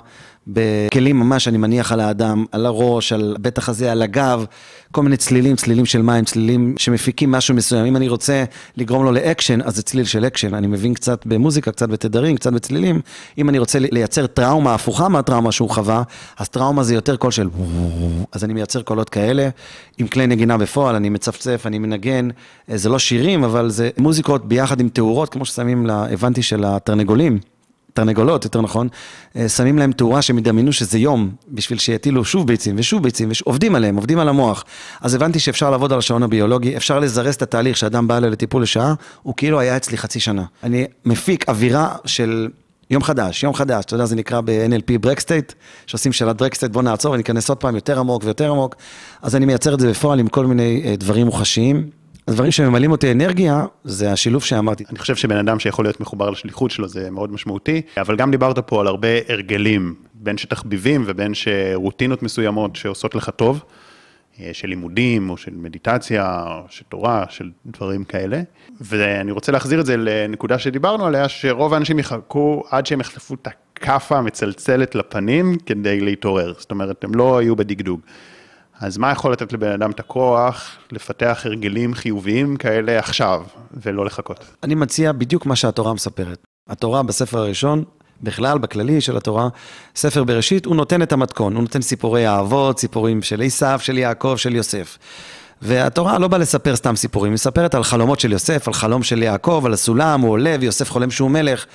בכלים ממש, אני מניח על האדם, על הראש, על בית החזה, על הגב, כל מיני צלילים, צלילים של מים, צלילים שמפיקים משהו מסוים. אם אני רוצה לגרום לו לאקשן, אז זה צליל של אקשן. אני מבין קצת במוזיקה, קצת בתדרים, קצת בצלילים. אם אני רוצה לייצר טראומה הפוכה מהטראומה שהוא חווה, אז טראומה זה יותר קול של... אז אני מייצר קולות כאלה, עם כלי נגינה בפועל, אני מצפצף, אני מנגן. זה לא שירים, אבל זה מוזיקות ביחד עם תאורות, כמו ששמים, הבנתי, של התרנגולים. תרנגולות, יותר נכון, אה, שמים להם תאורה שהם ידמיינו שזה יום, בשביל שיטילו שוב ביצים ושוב ביצים, ועובדים עליהם, עובדים על המוח. אז הבנתי שאפשר לעבוד על השעון הביולוגי, אפשר לזרז את התהליך שאדם בא אליי לטיפול לשעה, הוא כאילו היה אצלי חצי שנה. אני מפיק אווירה של יום חדש, יום חדש, אתה יודע, זה נקרא ב-NLP break state, שעושים שאלת break state, בוא נעצור וניכנס עוד פעם יותר עמוק ויותר עמוק. אז אני מייצר את זה בפועל עם כל מיני אה, דברים מוחשיים. הדברים שממלאים אותי אנרגיה, זה השילוב שאמרתי. אני חושב שבן אדם שיכול להיות מחובר לשליחות שלו זה מאוד משמעותי, אבל גם דיברת פה על הרבה הרגלים, בין שתחביבים ובין שרוטינות מסוימות שעושות לך טוב, אה, של לימודים או של מדיטציה או של תורה, של דברים כאלה. ואני רוצה להחזיר את זה לנקודה שדיברנו עליה, שרוב האנשים יחכו עד שהם יחטפו את הכאפה המצלצלת לפנים כדי להתעורר, זאת אומרת, הם לא היו בדגדוג. אז מה יכול לתת לבן אדם את הכוח לפתח הרגלים חיוביים כאלה עכשיו, ולא לחכות? אני מציע בדיוק מה שהתורה מספרת. התורה בספר הראשון, בכלל, בכללי של התורה, ספר בראשית, הוא נותן את המתכון, הוא נותן סיפורי האבות, סיפורים של עשיו, של יעקב, של יוסף. והתורה לא באה לספר סתם סיפורים, היא מספרת על חלומות של יוסף, על חלום של יעקב, על הסולם, הוא עולה ויוסף חולם שהוא מלך.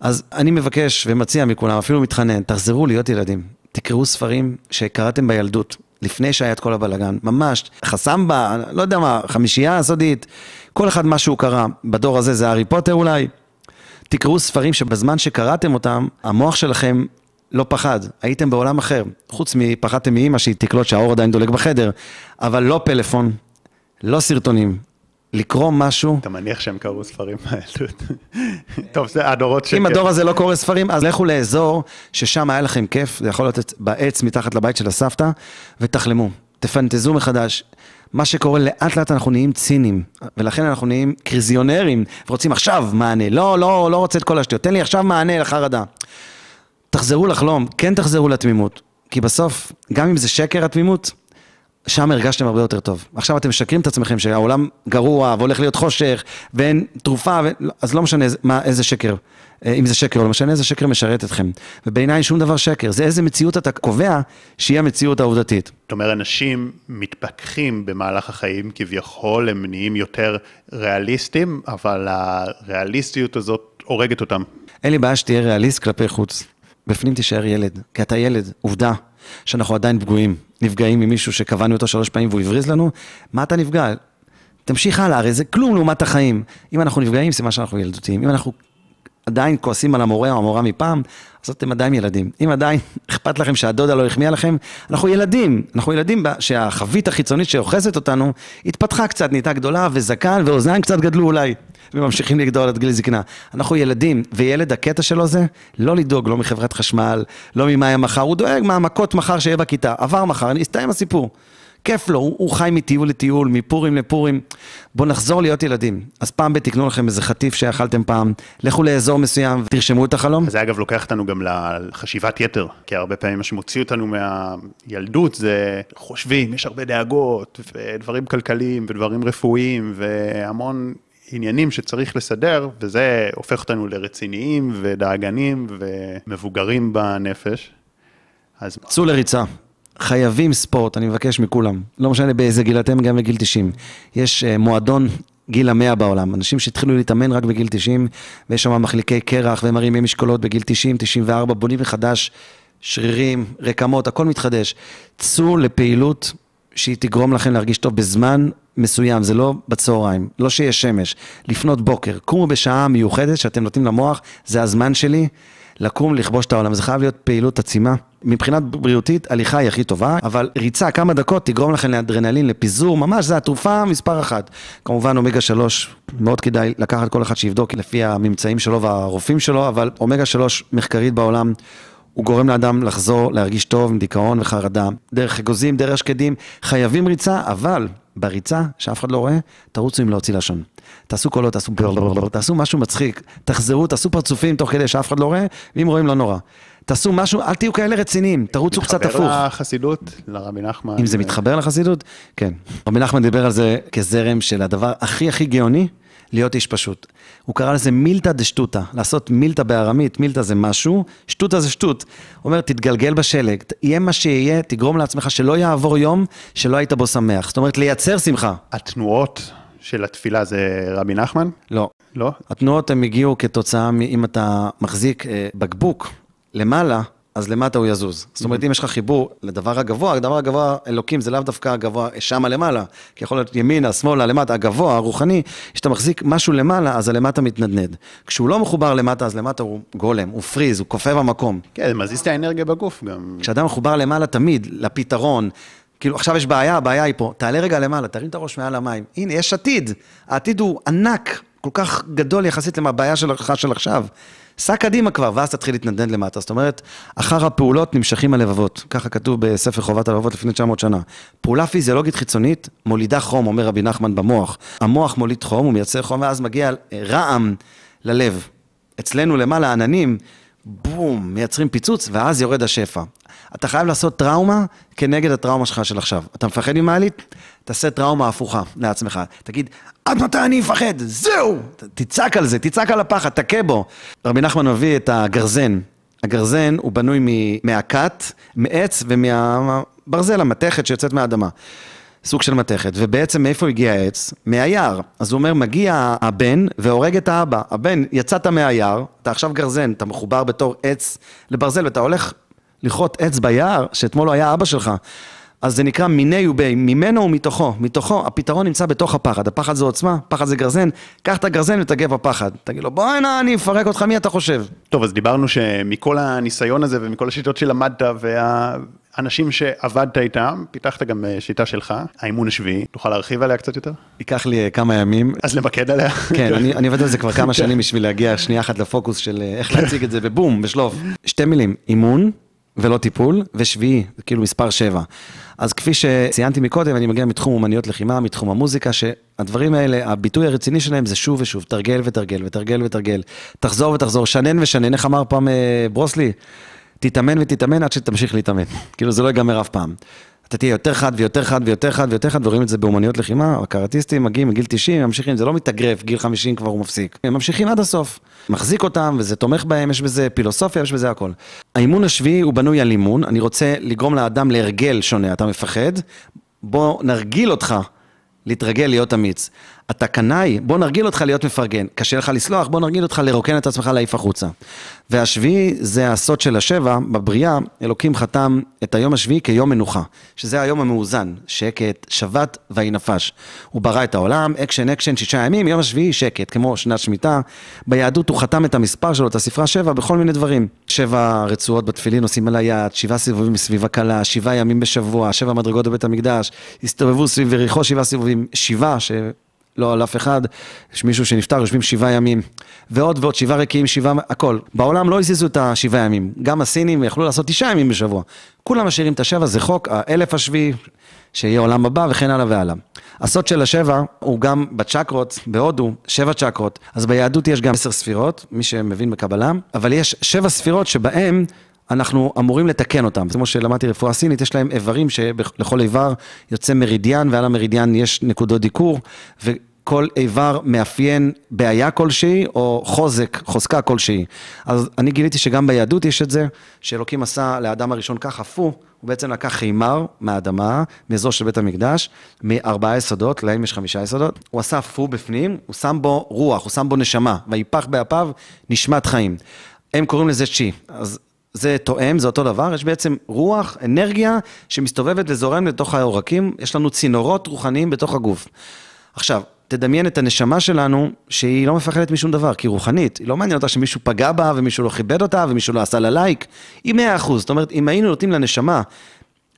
אז אני מבקש ומציע מכולם, אפילו מתחנן, תחזרו להיות ילדים. תקראו ספרים שקראתם בילדות, לפני שהיה את כל הבלגן, ממש, חסמבה, לא יודע מה, חמישייה סודית, כל אחד מה שהוא קרא, בדור הזה זה הארי פוטר אולי. תקראו ספרים שבזמן שקראתם אותם, המוח שלכם לא פחד, הייתם בעולם אחר. חוץ מפחדתם מאימא שהיא תקלוט שהאור עדיין דולק בחדר, אבל לא פלאפון, לא סרטונים. לקרוא משהו, אתה מניח שהם קראו ספרים מהילדות. טוב, זה הדורות שכן. אם הדור הזה לא קורא ספרים, אז לכו לאזור ששם היה לכם כיף, זה יכול להיות בעץ מתחת לבית של הסבתא, ותחלמו, תפנטזו מחדש. מה שקורה, לאט לאט אנחנו נהיים ציניים, ולכן אנחנו נהיים קריזיונרים, ורוצים עכשיו מענה. לא, לא, לא רוצה את כל השטויות, תן לי עכשיו מענה לחרדה. תחזרו לחלום, כן תחזרו לתמימות, כי בסוף, גם אם זה שקר התמימות, שם הרגשתם הרבה יותר טוב. עכשיו אתם משקרים את עצמכם שהעולם גרוע והולך להיות חושך ואין תרופה, ו... אז לא משנה מה, איזה שקר, אה, אם זה שקר או לא משנה איזה שקר משרת אתכם. ובעיניי שום דבר שקר, זה איזה מציאות אתה קובע שהיא המציאות העובדתית. זאת אומרת, אנשים מתפכחים במהלך החיים, כביכול הם נהיים יותר ריאליסטים, אבל הריאליסטיות הזאת הורגת אותם. אין לי בעיה שתהיה ריאליסט כלפי חוץ. בפנים תישאר ילד, כי אתה ילד, עובדה, שאנחנו עדיין פגועים, נפגעים ממישהו שקבענו אותו שלוש פעמים והוא הבריז לנו, מה אתה נפגע? תמשיך הלאה, הרי זה כלום לעומת החיים. אם אנחנו נפגעים, סימן שאנחנו ילדותיים. אם אנחנו עדיין כועסים על המורה או המורה מפעם, אז אתם עדיין ילדים. אם עדיין אכפת לכם שהדודה לא החמיאה לכם, אנחנו ילדים. אנחנו ילדים שהחבית החיצונית שאוחזת אותנו, התפתחה קצת, נהייתה גדולה וזקן ואוזניים קצת גדלו אולי. וממשיכים לגדול עד גיל זקנה. אנחנו ילדים, וילד הקטע שלו זה לא לדאוג, לא מחברת חשמל, לא ממה יהיה מחר, הוא דואג מהמכות מחר שיהיה בכיתה. עבר מחר, הסתיים הסיפור. כיף לו, הוא, הוא חי מטיול לטיול, מפורים לפורים. בואו נחזור להיות ילדים. אז פעם ב- תקנו לכם איזה חטיף שאכלתם פעם, לכו לאזור מסוים ותרשמו את החלום. זה אגב לוקח אותנו גם לחשיבת יתר, כי הרבה פעמים מה שמוציא אותנו מהילדות זה חושבים, יש הרבה דאגות, ודברים כלכליים, ודברים רפואיים, והמון עניינים שצריך לסדר, וזה הופך אותנו לרציניים ודאגנים ומבוגרים בנפש. אז... צאו לריצה. חייבים ספורט, אני מבקש מכולם. לא משנה באיזה גיל אתם, גם בגיל 90. יש uh, מועדון גיל המאה בעולם. אנשים שהתחילו להתאמן רק בגיל 90, ויש שם מחליקי קרח ומרימי משקולות בגיל 90, 94, בונים מחדש, שרירים, רקמות, הכל מתחדש. צאו לפעילות שהיא תגרום לכם להרגיש טוב בזמן מסוים, זה לא בצהריים, לא שיש שמש, לפנות בוקר, קומו בשעה מיוחדת שאתם נותנים למוח, זה הזמן שלי לקום, לכבוש את העולם, זה חייב להיות פעילות עצימה. מבחינת בריאותית, הליכה היא הכי טובה, אבל ריצה כמה דקות תגרום לכם לאדרנלין, לפיזור, ממש, זה התרופה מספר אחת. כמובן, אומגה 3, מאוד כדאי לקחת כל אחד שיבדוק לפי הממצאים שלו והרופאים שלו, אבל אומגה 3 מחקרית בעולם. הוא גורם לאדם לחזור, להרגיש טוב עם דיכאון וחרדה. דרך אגוזים, דרך שקדים, חייבים ריצה, אבל בריצה, שאף אחד לא רואה, תרוצו עם להוציא לשון. תעשו קולות, תעשו תעשו משהו מצחיק, תחזרו, תעשו פרצופים תוך כדי שאף אחד לא רואה, ואם רואים לא נורא. תעשו משהו, אל תהיו כאלה רציניים, תרוצו קצת הפוך. מתחבר לחסידות, לרבי נחמן. אם זה מתחבר לחסידות, כן. רבי נחמן דיבר על זה כזרם של הדבר הכי הכי גאוני, להיות איש פשוט. הוא קרא לזה מילתא דשטותא, לעשות מילתא בארמית, מילתא זה משהו, שטותא זה שטות. הוא אומר, תתגלגל בשלג, יהיה מה שיהיה, תגרום לעצמך שלא יעבור יום שלא היית בו שמח. זאת אומרת, לייצר שמחה. התנועות של התפילה זה רבי נחמן? לא. לא? התנועות הן הגיעו כתוצאה, אם אתה מחזיק אה, בקבוק למעלה, אז למטה הוא יזוז. זאת אומרת, אם יש לך חיבור לדבר הגבוה, הדבר הגבוה, אלוקים, זה לאו דווקא הגבוה שמה למעלה, כי יכול להיות ימינה, שמאלה, למטה, הגבוה, הרוחני, כשאתה מחזיק משהו למעלה, אז הלמטה מתנדנד. כשהוא לא מחובר למטה, אז למטה הוא גולם, הוא פריז, הוא כופה במקום. כן, זה מזיז את האנרגיה בגוף גם. כשאדם מחובר למעלה תמיד, לפתרון, כאילו עכשיו יש בעיה, הבעיה היא פה, תעלה רגע למעלה, תרים את הראש מעל המים. הנה, יש עתיד, העתיד הוא ענק, כל כך גדול יחסית לבעיה שלך של עכשיו. סע קדימה כבר, ואז תתחיל להתנדנד למטה. זאת אומרת, אחר הפעולות נמשכים הלבבות. ככה כתוב בספר חובת הלבבות לפני 900 שנה. פעולה פיזיולוגית חיצונית מולידה חום, אומר רבי נחמן במוח. המוח מוליד חום, הוא מייצר חום, ואז מגיע רעם ללב. אצלנו למעלה עננים, בום, מייצרים פיצוץ, ואז יורד השפע. אתה חייב לעשות טראומה כנגד הטראומה שלך של עכשיו. אתה מפחד ממעלית? תעשה טראומה הפוכה לעצמך. תגיד, עד מתי אני אפחד? זהו! תצעק על זה, תצעק על הפחד, תכה בו. רבי נחמן מביא את הגרזן. הגרזן הוא בנוי מהכת, מעץ ומהברזל, המתכת שיוצאת מהאדמה. סוג של מתכת, ובעצם מאיפה הגיע העץ? מהיער. אז הוא אומר, מגיע הבן והורג את האבא. הבן, יצאת מהיער, אתה עכשיו גרזן, אתה מחובר בתור עץ לברזל, ואתה הולך לכרות עץ ביער, שאתמול הוא היה אבא שלך. אז זה נקרא מיני ובי, ממנו ומתוכו. מתוכו, הפתרון נמצא בתוך הפחד. הפחד זה עוצמה, פחד זה גרזן, קח את הגרזן ותגע בפחד. תגיד לו, בוא הנה, אני אפרק אותך, מי אתה חושב? טוב, אז דיברנו שמכל הניסיון הזה ומכל השיטות שלמדת והאנשים שעבדת איתם, פיתחת גם אה, שיטה שלך, האימון השביעי. תוכל להרחיב עליה קצת יותר? ייקח לי אה, כמה ימים. אז למקד עליה. כן, אני, אני עובד על זה כבר כמה שנים בשביל להגיע שנייה אחת לפוקוס של אה, איך להציג את זה בבום, בשלוף. שתי מילים, אימון ולא טיפול, ושביעי, כאילו מספר שבע. אז כפי שציינתי מקודם, אני מגיע מתחום אומניות לחימה, מתחום המוזיקה, שהדברים האלה, הביטוי הרציני שלהם זה שוב ושוב, תרגל ותרגל ותרגל ותרגל, תחזור ותחזור, שנן ושנן, איך אמר פעם אה, ברוסלי? תתאמן ותתאמן עד שתמשיך להתאמן. כאילו זה לא ייגמר אף פעם. אתה תהיה יותר חד ויותר חד ויותר חד ויותר חד, ורואים את זה באומנויות לחימה, הקראטיסטים מגיעים מגיל 90, ממשיכים, זה לא מתאגרף, גיל 50 כבר הוא מפסיק. הם ממשיכים עד הסוף. מחזיק אותם, וזה תומך בהם, יש בזה פילוסופיה, יש בזה הכל. האימון השביעי הוא בנוי על אימון, אני רוצה לגרום לאדם להרגל שונה, אתה מפחד, בוא נרגיל אותך להתרגל להיות אמיץ. אתה קנאי, בוא נרגיל אותך להיות מפרגן. קשה לך לסלוח, בוא נרגיל אותך לרוקן את עצמך להעיף החוצה. והשביעי זה הסוד של השבע, בבריאה, אלוקים חתם את היום השביעי כיום מנוחה, שזה היום המאוזן, שקט, שבת ויהי נפש. הוא ברא את העולם, אקשן אקשן, שישה ימים, יום השביעי שקט, כמו שנת שמיטה. ביהדות הוא חתם את המספר שלו, את הספרה שבע, בכל מיני דברים. שבע רצועות בתפילין עושים על היד, שבעה סיבובים מסביב הכלה, שבעה ימים בשבוע, שבע מדרגות בבית המקדש, הסתובבו סביב יריחו שבעה סיבובים, שבעה, ש... לא על אף אחד, יש מישהו שנפטר, יושבים שבעה ימים, ועוד ועוד, שבעה רקיעים, שבעה, הכל. בעולם לא הזיזו את השבעה ימים, גם הסינים יכלו לעשות תשעה ימים בשבוע. כולם משאירים את השבע, זה חוק, האלף השביעי, שיהיה עולם הבא וכן הלאה והלאה. הסוד של השבע הוא גם בצ'קרות, בהודו, שבע צ'קרות. אז ביהדות יש גם עשר ספירות, מי שמבין בקבלה, אבל יש שבע ספירות שבהן אנחנו אמורים לתקן אותם. כמו שלמדתי רפואה סינית, יש להם איברים שלכל איבר יוצא מרידיאן, ועל המרידיאן יש נקודות דיקור, וכל איבר מאפיין בעיה כלשהי, או חוזק, חוזקה כלשהי. אז אני גיליתי שגם ביהדות יש את זה, שאלוקים עשה לאדם הראשון ככה, פו, הוא בעצם לקח חימר מהאדמה, מאזור של בית המקדש, מארבעה יסודות, להם יש חמישה יסודות, הוא עשה פו בפנים, הוא שם בו רוח, הוא שם בו נשמה, ויפח באפיו נשמת חיים. הם קוראים לזה צ'י. אז זה תואם, זה אותו דבר, יש בעצם רוח, אנרגיה, שמסתובבת וזורמת לתוך העורקים, יש לנו צינורות רוחניים בתוך הגוף. עכשיו, תדמיין את הנשמה שלנו, שהיא לא מפחדת משום דבר, כי היא רוחנית, היא לא מעניין אותה שמישהו פגע בה, ומישהו לא כיבד אותה, ומישהו לא עשה לה לייק, היא מאה אחוז. זאת אומרת, אם היינו נותנים לנשמה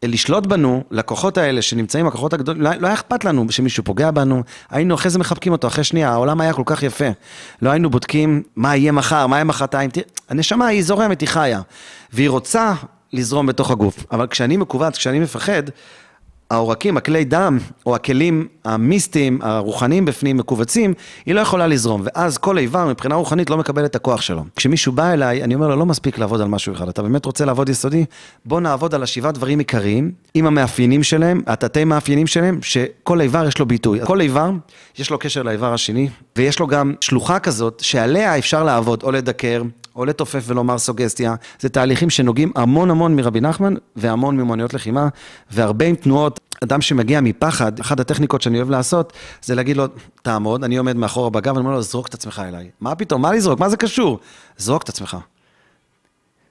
לשלוט בנו, לכוחות האלה שנמצאים, הכוחות הגדולים, לא, לא היה אכפת לנו שמישהו פוגע בנו, היינו אחרי זה מחבקים אותו, אחרי שנייה, העולם היה כל כך יפה. לא היינו בודקים מה יהיה מחר, מה יהיה מחרתיים, הנשמה היא זורמת, היא חיה, והיא רוצה לזרום בתוך הגוף, אבל כשאני מכווץ, כשאני מפחד, העורקים, הכלי דם, או הכלים המיסטיים, הרוחניים בפנים, מכווצים, היא לא יכולה לזרום, ואז כל איבר מבחינה רוחנית לא מקבל את הכוח שלו. כשמישהו בא אליי, אני אומר לו, לא מספיק לעבוד על משהו אחד, אתה באמת רוצה לעבוד יסודי? בוא נעבוד על השבעה דברים עיקריים, עם המאפיינים שלהם, התתי מאפיינים שלהם, שכל איבר יש לו ביטוי. כל איבר, יש לו קשר לאיבר השני, ויש לו גם שלוחה כזאת, שעליה אפשר לעבוד, או לדקר, או לתופף ולומר סוגסטיה, זה תהליכים שנוגעים המון המון מרבי נחמן והמון ממוניות לחימה, והרבה עם תנועות. אדם שמגיע מפחד, אחת הטכניקות שאני אוהב לעשות, זה להגיד לו, תעמוד, אני עומד מאחורה בגב, אני אומר לו, זרוק את עצמך אליי. מה פתאום, מה לזרוק, מה זה קשור? זרוק את עצמך.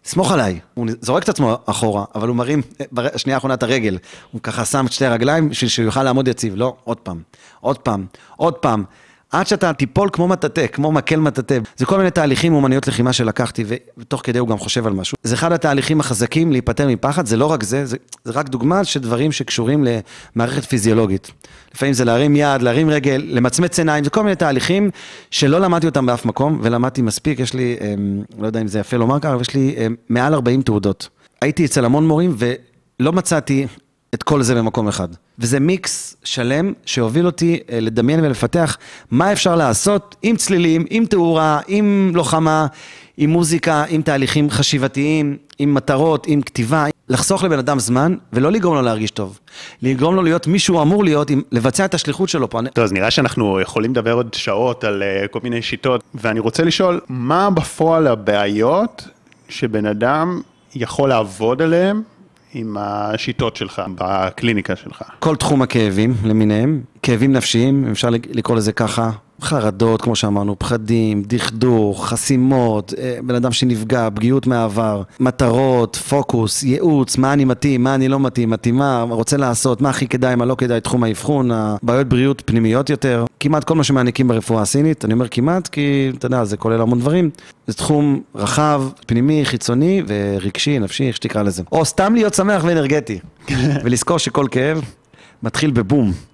סמוך עליי. הוא זורק את עצמו אחורה, אבל הוא מרים בשנייה האחרונה את הרגל. הוא ככה שם את שתי הרגליים בשביל שהוא יוכל לעמוד יציב. לא, עוד פעם, עוד פעם, עוד פעם. עד שאתה תיפול כמו מטאטא, כמו מקל מטאטא. זה כל מיני תהליכים אומנויות לחימה שלקחתי, ותוך כדי הוא גם חושב על משהו. זה אחד התהליכים החזקים להיפטר מפחד, זה לא רק זה, זה, זה רק דוגמה של דברים שקשורים למערכת פיזיולוגית. לפעמים זה להרים יד, להרים רגל, למצמץ עיניים, זה כל מיני תהליכים שלא למדתי אותם באף מקום, ולמדתי מספיק, יש לי, אמ, לא יודע אם זה יפה לומר ככה, אבל יש לי אמ, מעל 40 תעודות. הייתי אצל המון מורים ולא מצאתי את כל זה במקום אחד. וזה מיקס שלם שהוביל אותי אה, לדמיין ולפתח מה אפשר לעשות עם צלילים, עם תאורה, עם לוחמה, עם מוזיקה, עם תהליכים חשיבתיים, עם מטרות, עם כתיבה. לחסוך לבן אדם זמן ולא לגרום לו להרגיש טוב. לגרום לו להיות מי שהוא אמור להיות, עם, לבצע את השליחות שלו פה. טוב, אז נראה שאנחנו יכולים לדבר עוד שעות על uh, כל מיני שיטות, ואני רוצה לשאול, מה בפועל הבעיות שבן אדם יכול לעבוד עליהן עם השיטות שלך, בקליניקה שלך. כל תחום הכאבים למיניהם, כאבים נפשיים, אם אפשר לקרוא לזה ככה, חרדות, כמו שאמרנו, פחדים, דכדוך, חסימות, אה, בן אדם שנפגע, פגיעות מהעבר, מטרות, פוקוס, ייעוץ, מה אני מתאים, מה אני לא מתאים, מתאימה, רוצה לעשות, מה הכי כדאי, מה לא כדאי, תחום האבחון, בעיות בריאות פנימיות יותר, כמעט כל מה שמעניקים ברפואה הסינית, אני אומר כמעט כי, אתה יודע, זה כולל המון דברים, זה תחום רחב, פנימי, חיצוני ורגשי, נפשי, איך שתקרא לזה. או סתם להיות שמח ואנרגטי, ולזכור שכל כאב מתחיל בבום.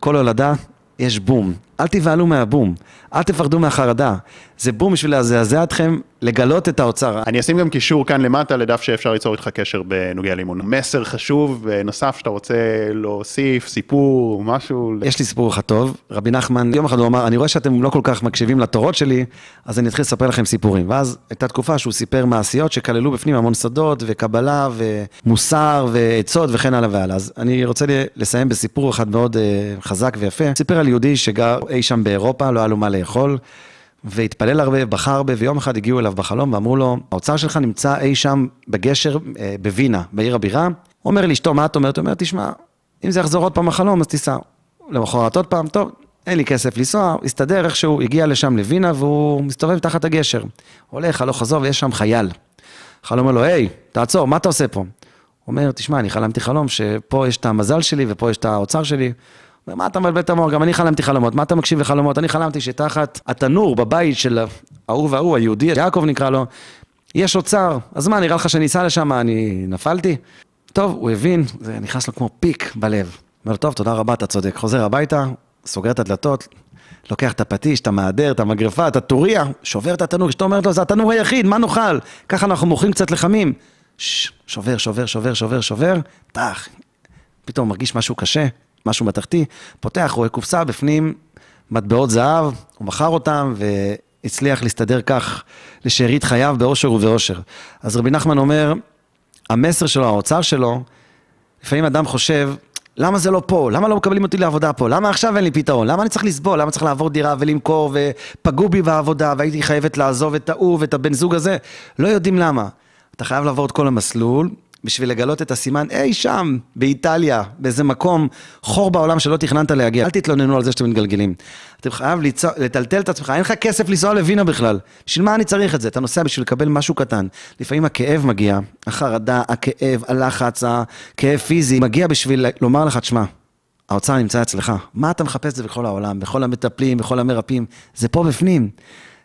כל הולדה, יש בום. אל תבהלו מהבום, אל תפחדו מהחרדה. זה בום בשביל לזעזע אתכם, לגלות את האוצר. אני אשים גם קישור כאן למטה לדף שאפשר ליצור איתך קשר בנוגע לאימון. מסר חשוב נוסף שאתה רוצה להוסיף, סיפור, משהו. יש לי סיפור אחד טוב. רבי נחמן, יום אחד הוא אמר, אני רואה שאתם לא כל כך מקשיבים לתורות שלי, אז אני אתחיל לספר לכם סיפורים. ואז הייתה תקופה שהוא סיפר מעשיות שכללו בפנים המון שדות וקבלה ומוסר ועצות וכן הלאה והלאה. אז אני רוצה לסיים בסיפור אחד מאוד uh, חזק ויפה. סיפר על יהודי שגר אי שם באירופה, לא היה לו מה לאכול. והתפלל הרבה, בכה הרבה, ויום אחד הגיעו אליו בחלום ואמרו לו, האוצר שלך נמצא אי שם בגשר אה, בווינה, בעיר הבירה. אומר לאשתו, מה את אומרת? הוא אומר, תשמע, אם זה יחזור עוד פעם החלום, אז תיסע. למחרת עוד פעם, טוב, אין לי כסף לנסוע, הסתדר איכשהו, הגיע לשם לווינה והוא מסתובב תחת הגשר. הולך, הלוך חזור, ויש שם חייל. חלום אומר לו, היי, תעצור, מה אתה עושה פה? הוא אומר, תשמע, אני חלמתי חלום שפה יש את המזל שלי ופה יש את האוצר שלי. מה אתה מבלבל את המוח? גם אני חלמתי חלומות. מה אתה מקשיב לחלומות? אני חלמתי שתחת התנור בבית של ההוא וההוא, היהודי, יעקב נקרא לו, יש אוצר. אז מה, נראה לך שאני אסע לשם, אני נפלתי? טוב, הוא הבין, זה נכנס לו כמו פיק בלב. אומר לו, טוב, תודה רבה, אתה צודק. חוזר הביתה, סוגר את הדלתות, לוקח את הפטיש, את המעדר, את המגרפה, את הטוריה, שובר את התנור, אשתו אומרת לו, זה התנור היחיד, מה נאכל? ככה אנחנו מוכרים קצת לחמים. שובר, שובר, שובר, שובר, שובר, טח. פתאום מרגיש משהו קשה, משהו מתכתי, פותח, רואה קופסה, בפנים מטבעות זהב, הוא מכר אותם והצליח להסתדר כך לשארית חייו באושר ובאושר. אז רבי נחמן אומר, המסר שלו, האוצר שלו, לפעמים אדם חושב, למה זה לא פה? למה לא מקבלים אותי לעבודה פה? למה עכשיו אין לי פתרון? למה אני צריך לסבול? למה צריך לעבור דירה ולמכור ופגעו בי בעבודה והייתי חייבת לעזוב את ההוא ואת הבן זוג הזה? לא יודעים למה. אתה חייב לעבור את כל המסלול, בשביל לגלות את הסימן אי שם, באיטליה, באיזה מקום, חור בעולם שלא תכננת להגיע. אל תתלוננו על זה שאתם מתגלגלים. אתה חייב ליצור, לטלטל את עצמך, אין לך כסף לנסוע לווינה בכלל. בשביל מה אני צריך את זה? אתה נוסע בשביל לקבל משהו קטן. לפעמים הכאב מגיע, החרדה, הכאב, הלחץ, הכאב פיזי, מגיע בשביל לומר לך, תשמע, האוצר נמצא אצלך. מה אתה מחפש זה בכל העולם, בכל המטפלים, בכל המרפאים? זה פה בפנים.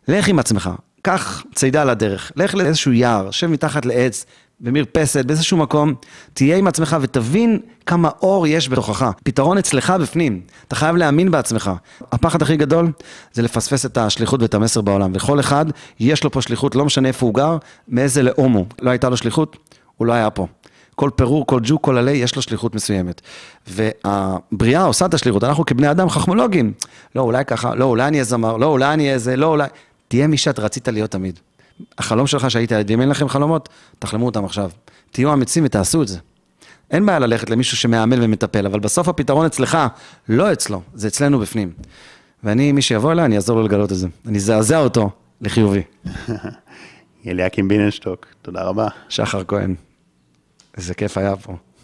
לך עם עצמך, קח צידה לדרך, לך לאיזשהו יער, שב מתחת לעץ, במרפסת, באיזשהו מקום, תהיה עם עצמך ותבין כמה אור יש בתוכך. פתרון אצלך בפנים, אתה חייב להאמין בעצמך. הפחד הכי גדול זה לפספס את השליחות ואת המסר בעולם, וכל אחד יש לו פה שליחות, לא משנה איפה הוא גר, מאיזה לאום הוא. לא הייתה לו שליחות, הוא לא היה פה. כל פירור, כל ג'וק, כל עלי, יש לו שליחות מסוימת. והבריאה עושה את השליחות, אנחנו כבני אדם חכמולוגים. לא, אולי ככה, לא, אולי אני אהיה זמר, לא, אולי אני אהיה זה, לא, אולי... תהיה מי שאת רצית להיות תמיד. החלום שלך שהיית ילד, אם אין לכם חלומות, תחלמו אותם עכשיו. תהיו אמיצים ותעשו את זה. אין בעיה ללכת למישהו שמאמן ומטפל, אבל בסוף הפתרון אצלך, לא אצלו, זה אצלנו בפנים. ואני, מי שיבוא אליי, אני אעזור לו לגלות את זה. אני אזעזע אותו לחיובי. אליקים ביננשטוק, תודה רבה. שחר כהן, איזה כיף היה פה.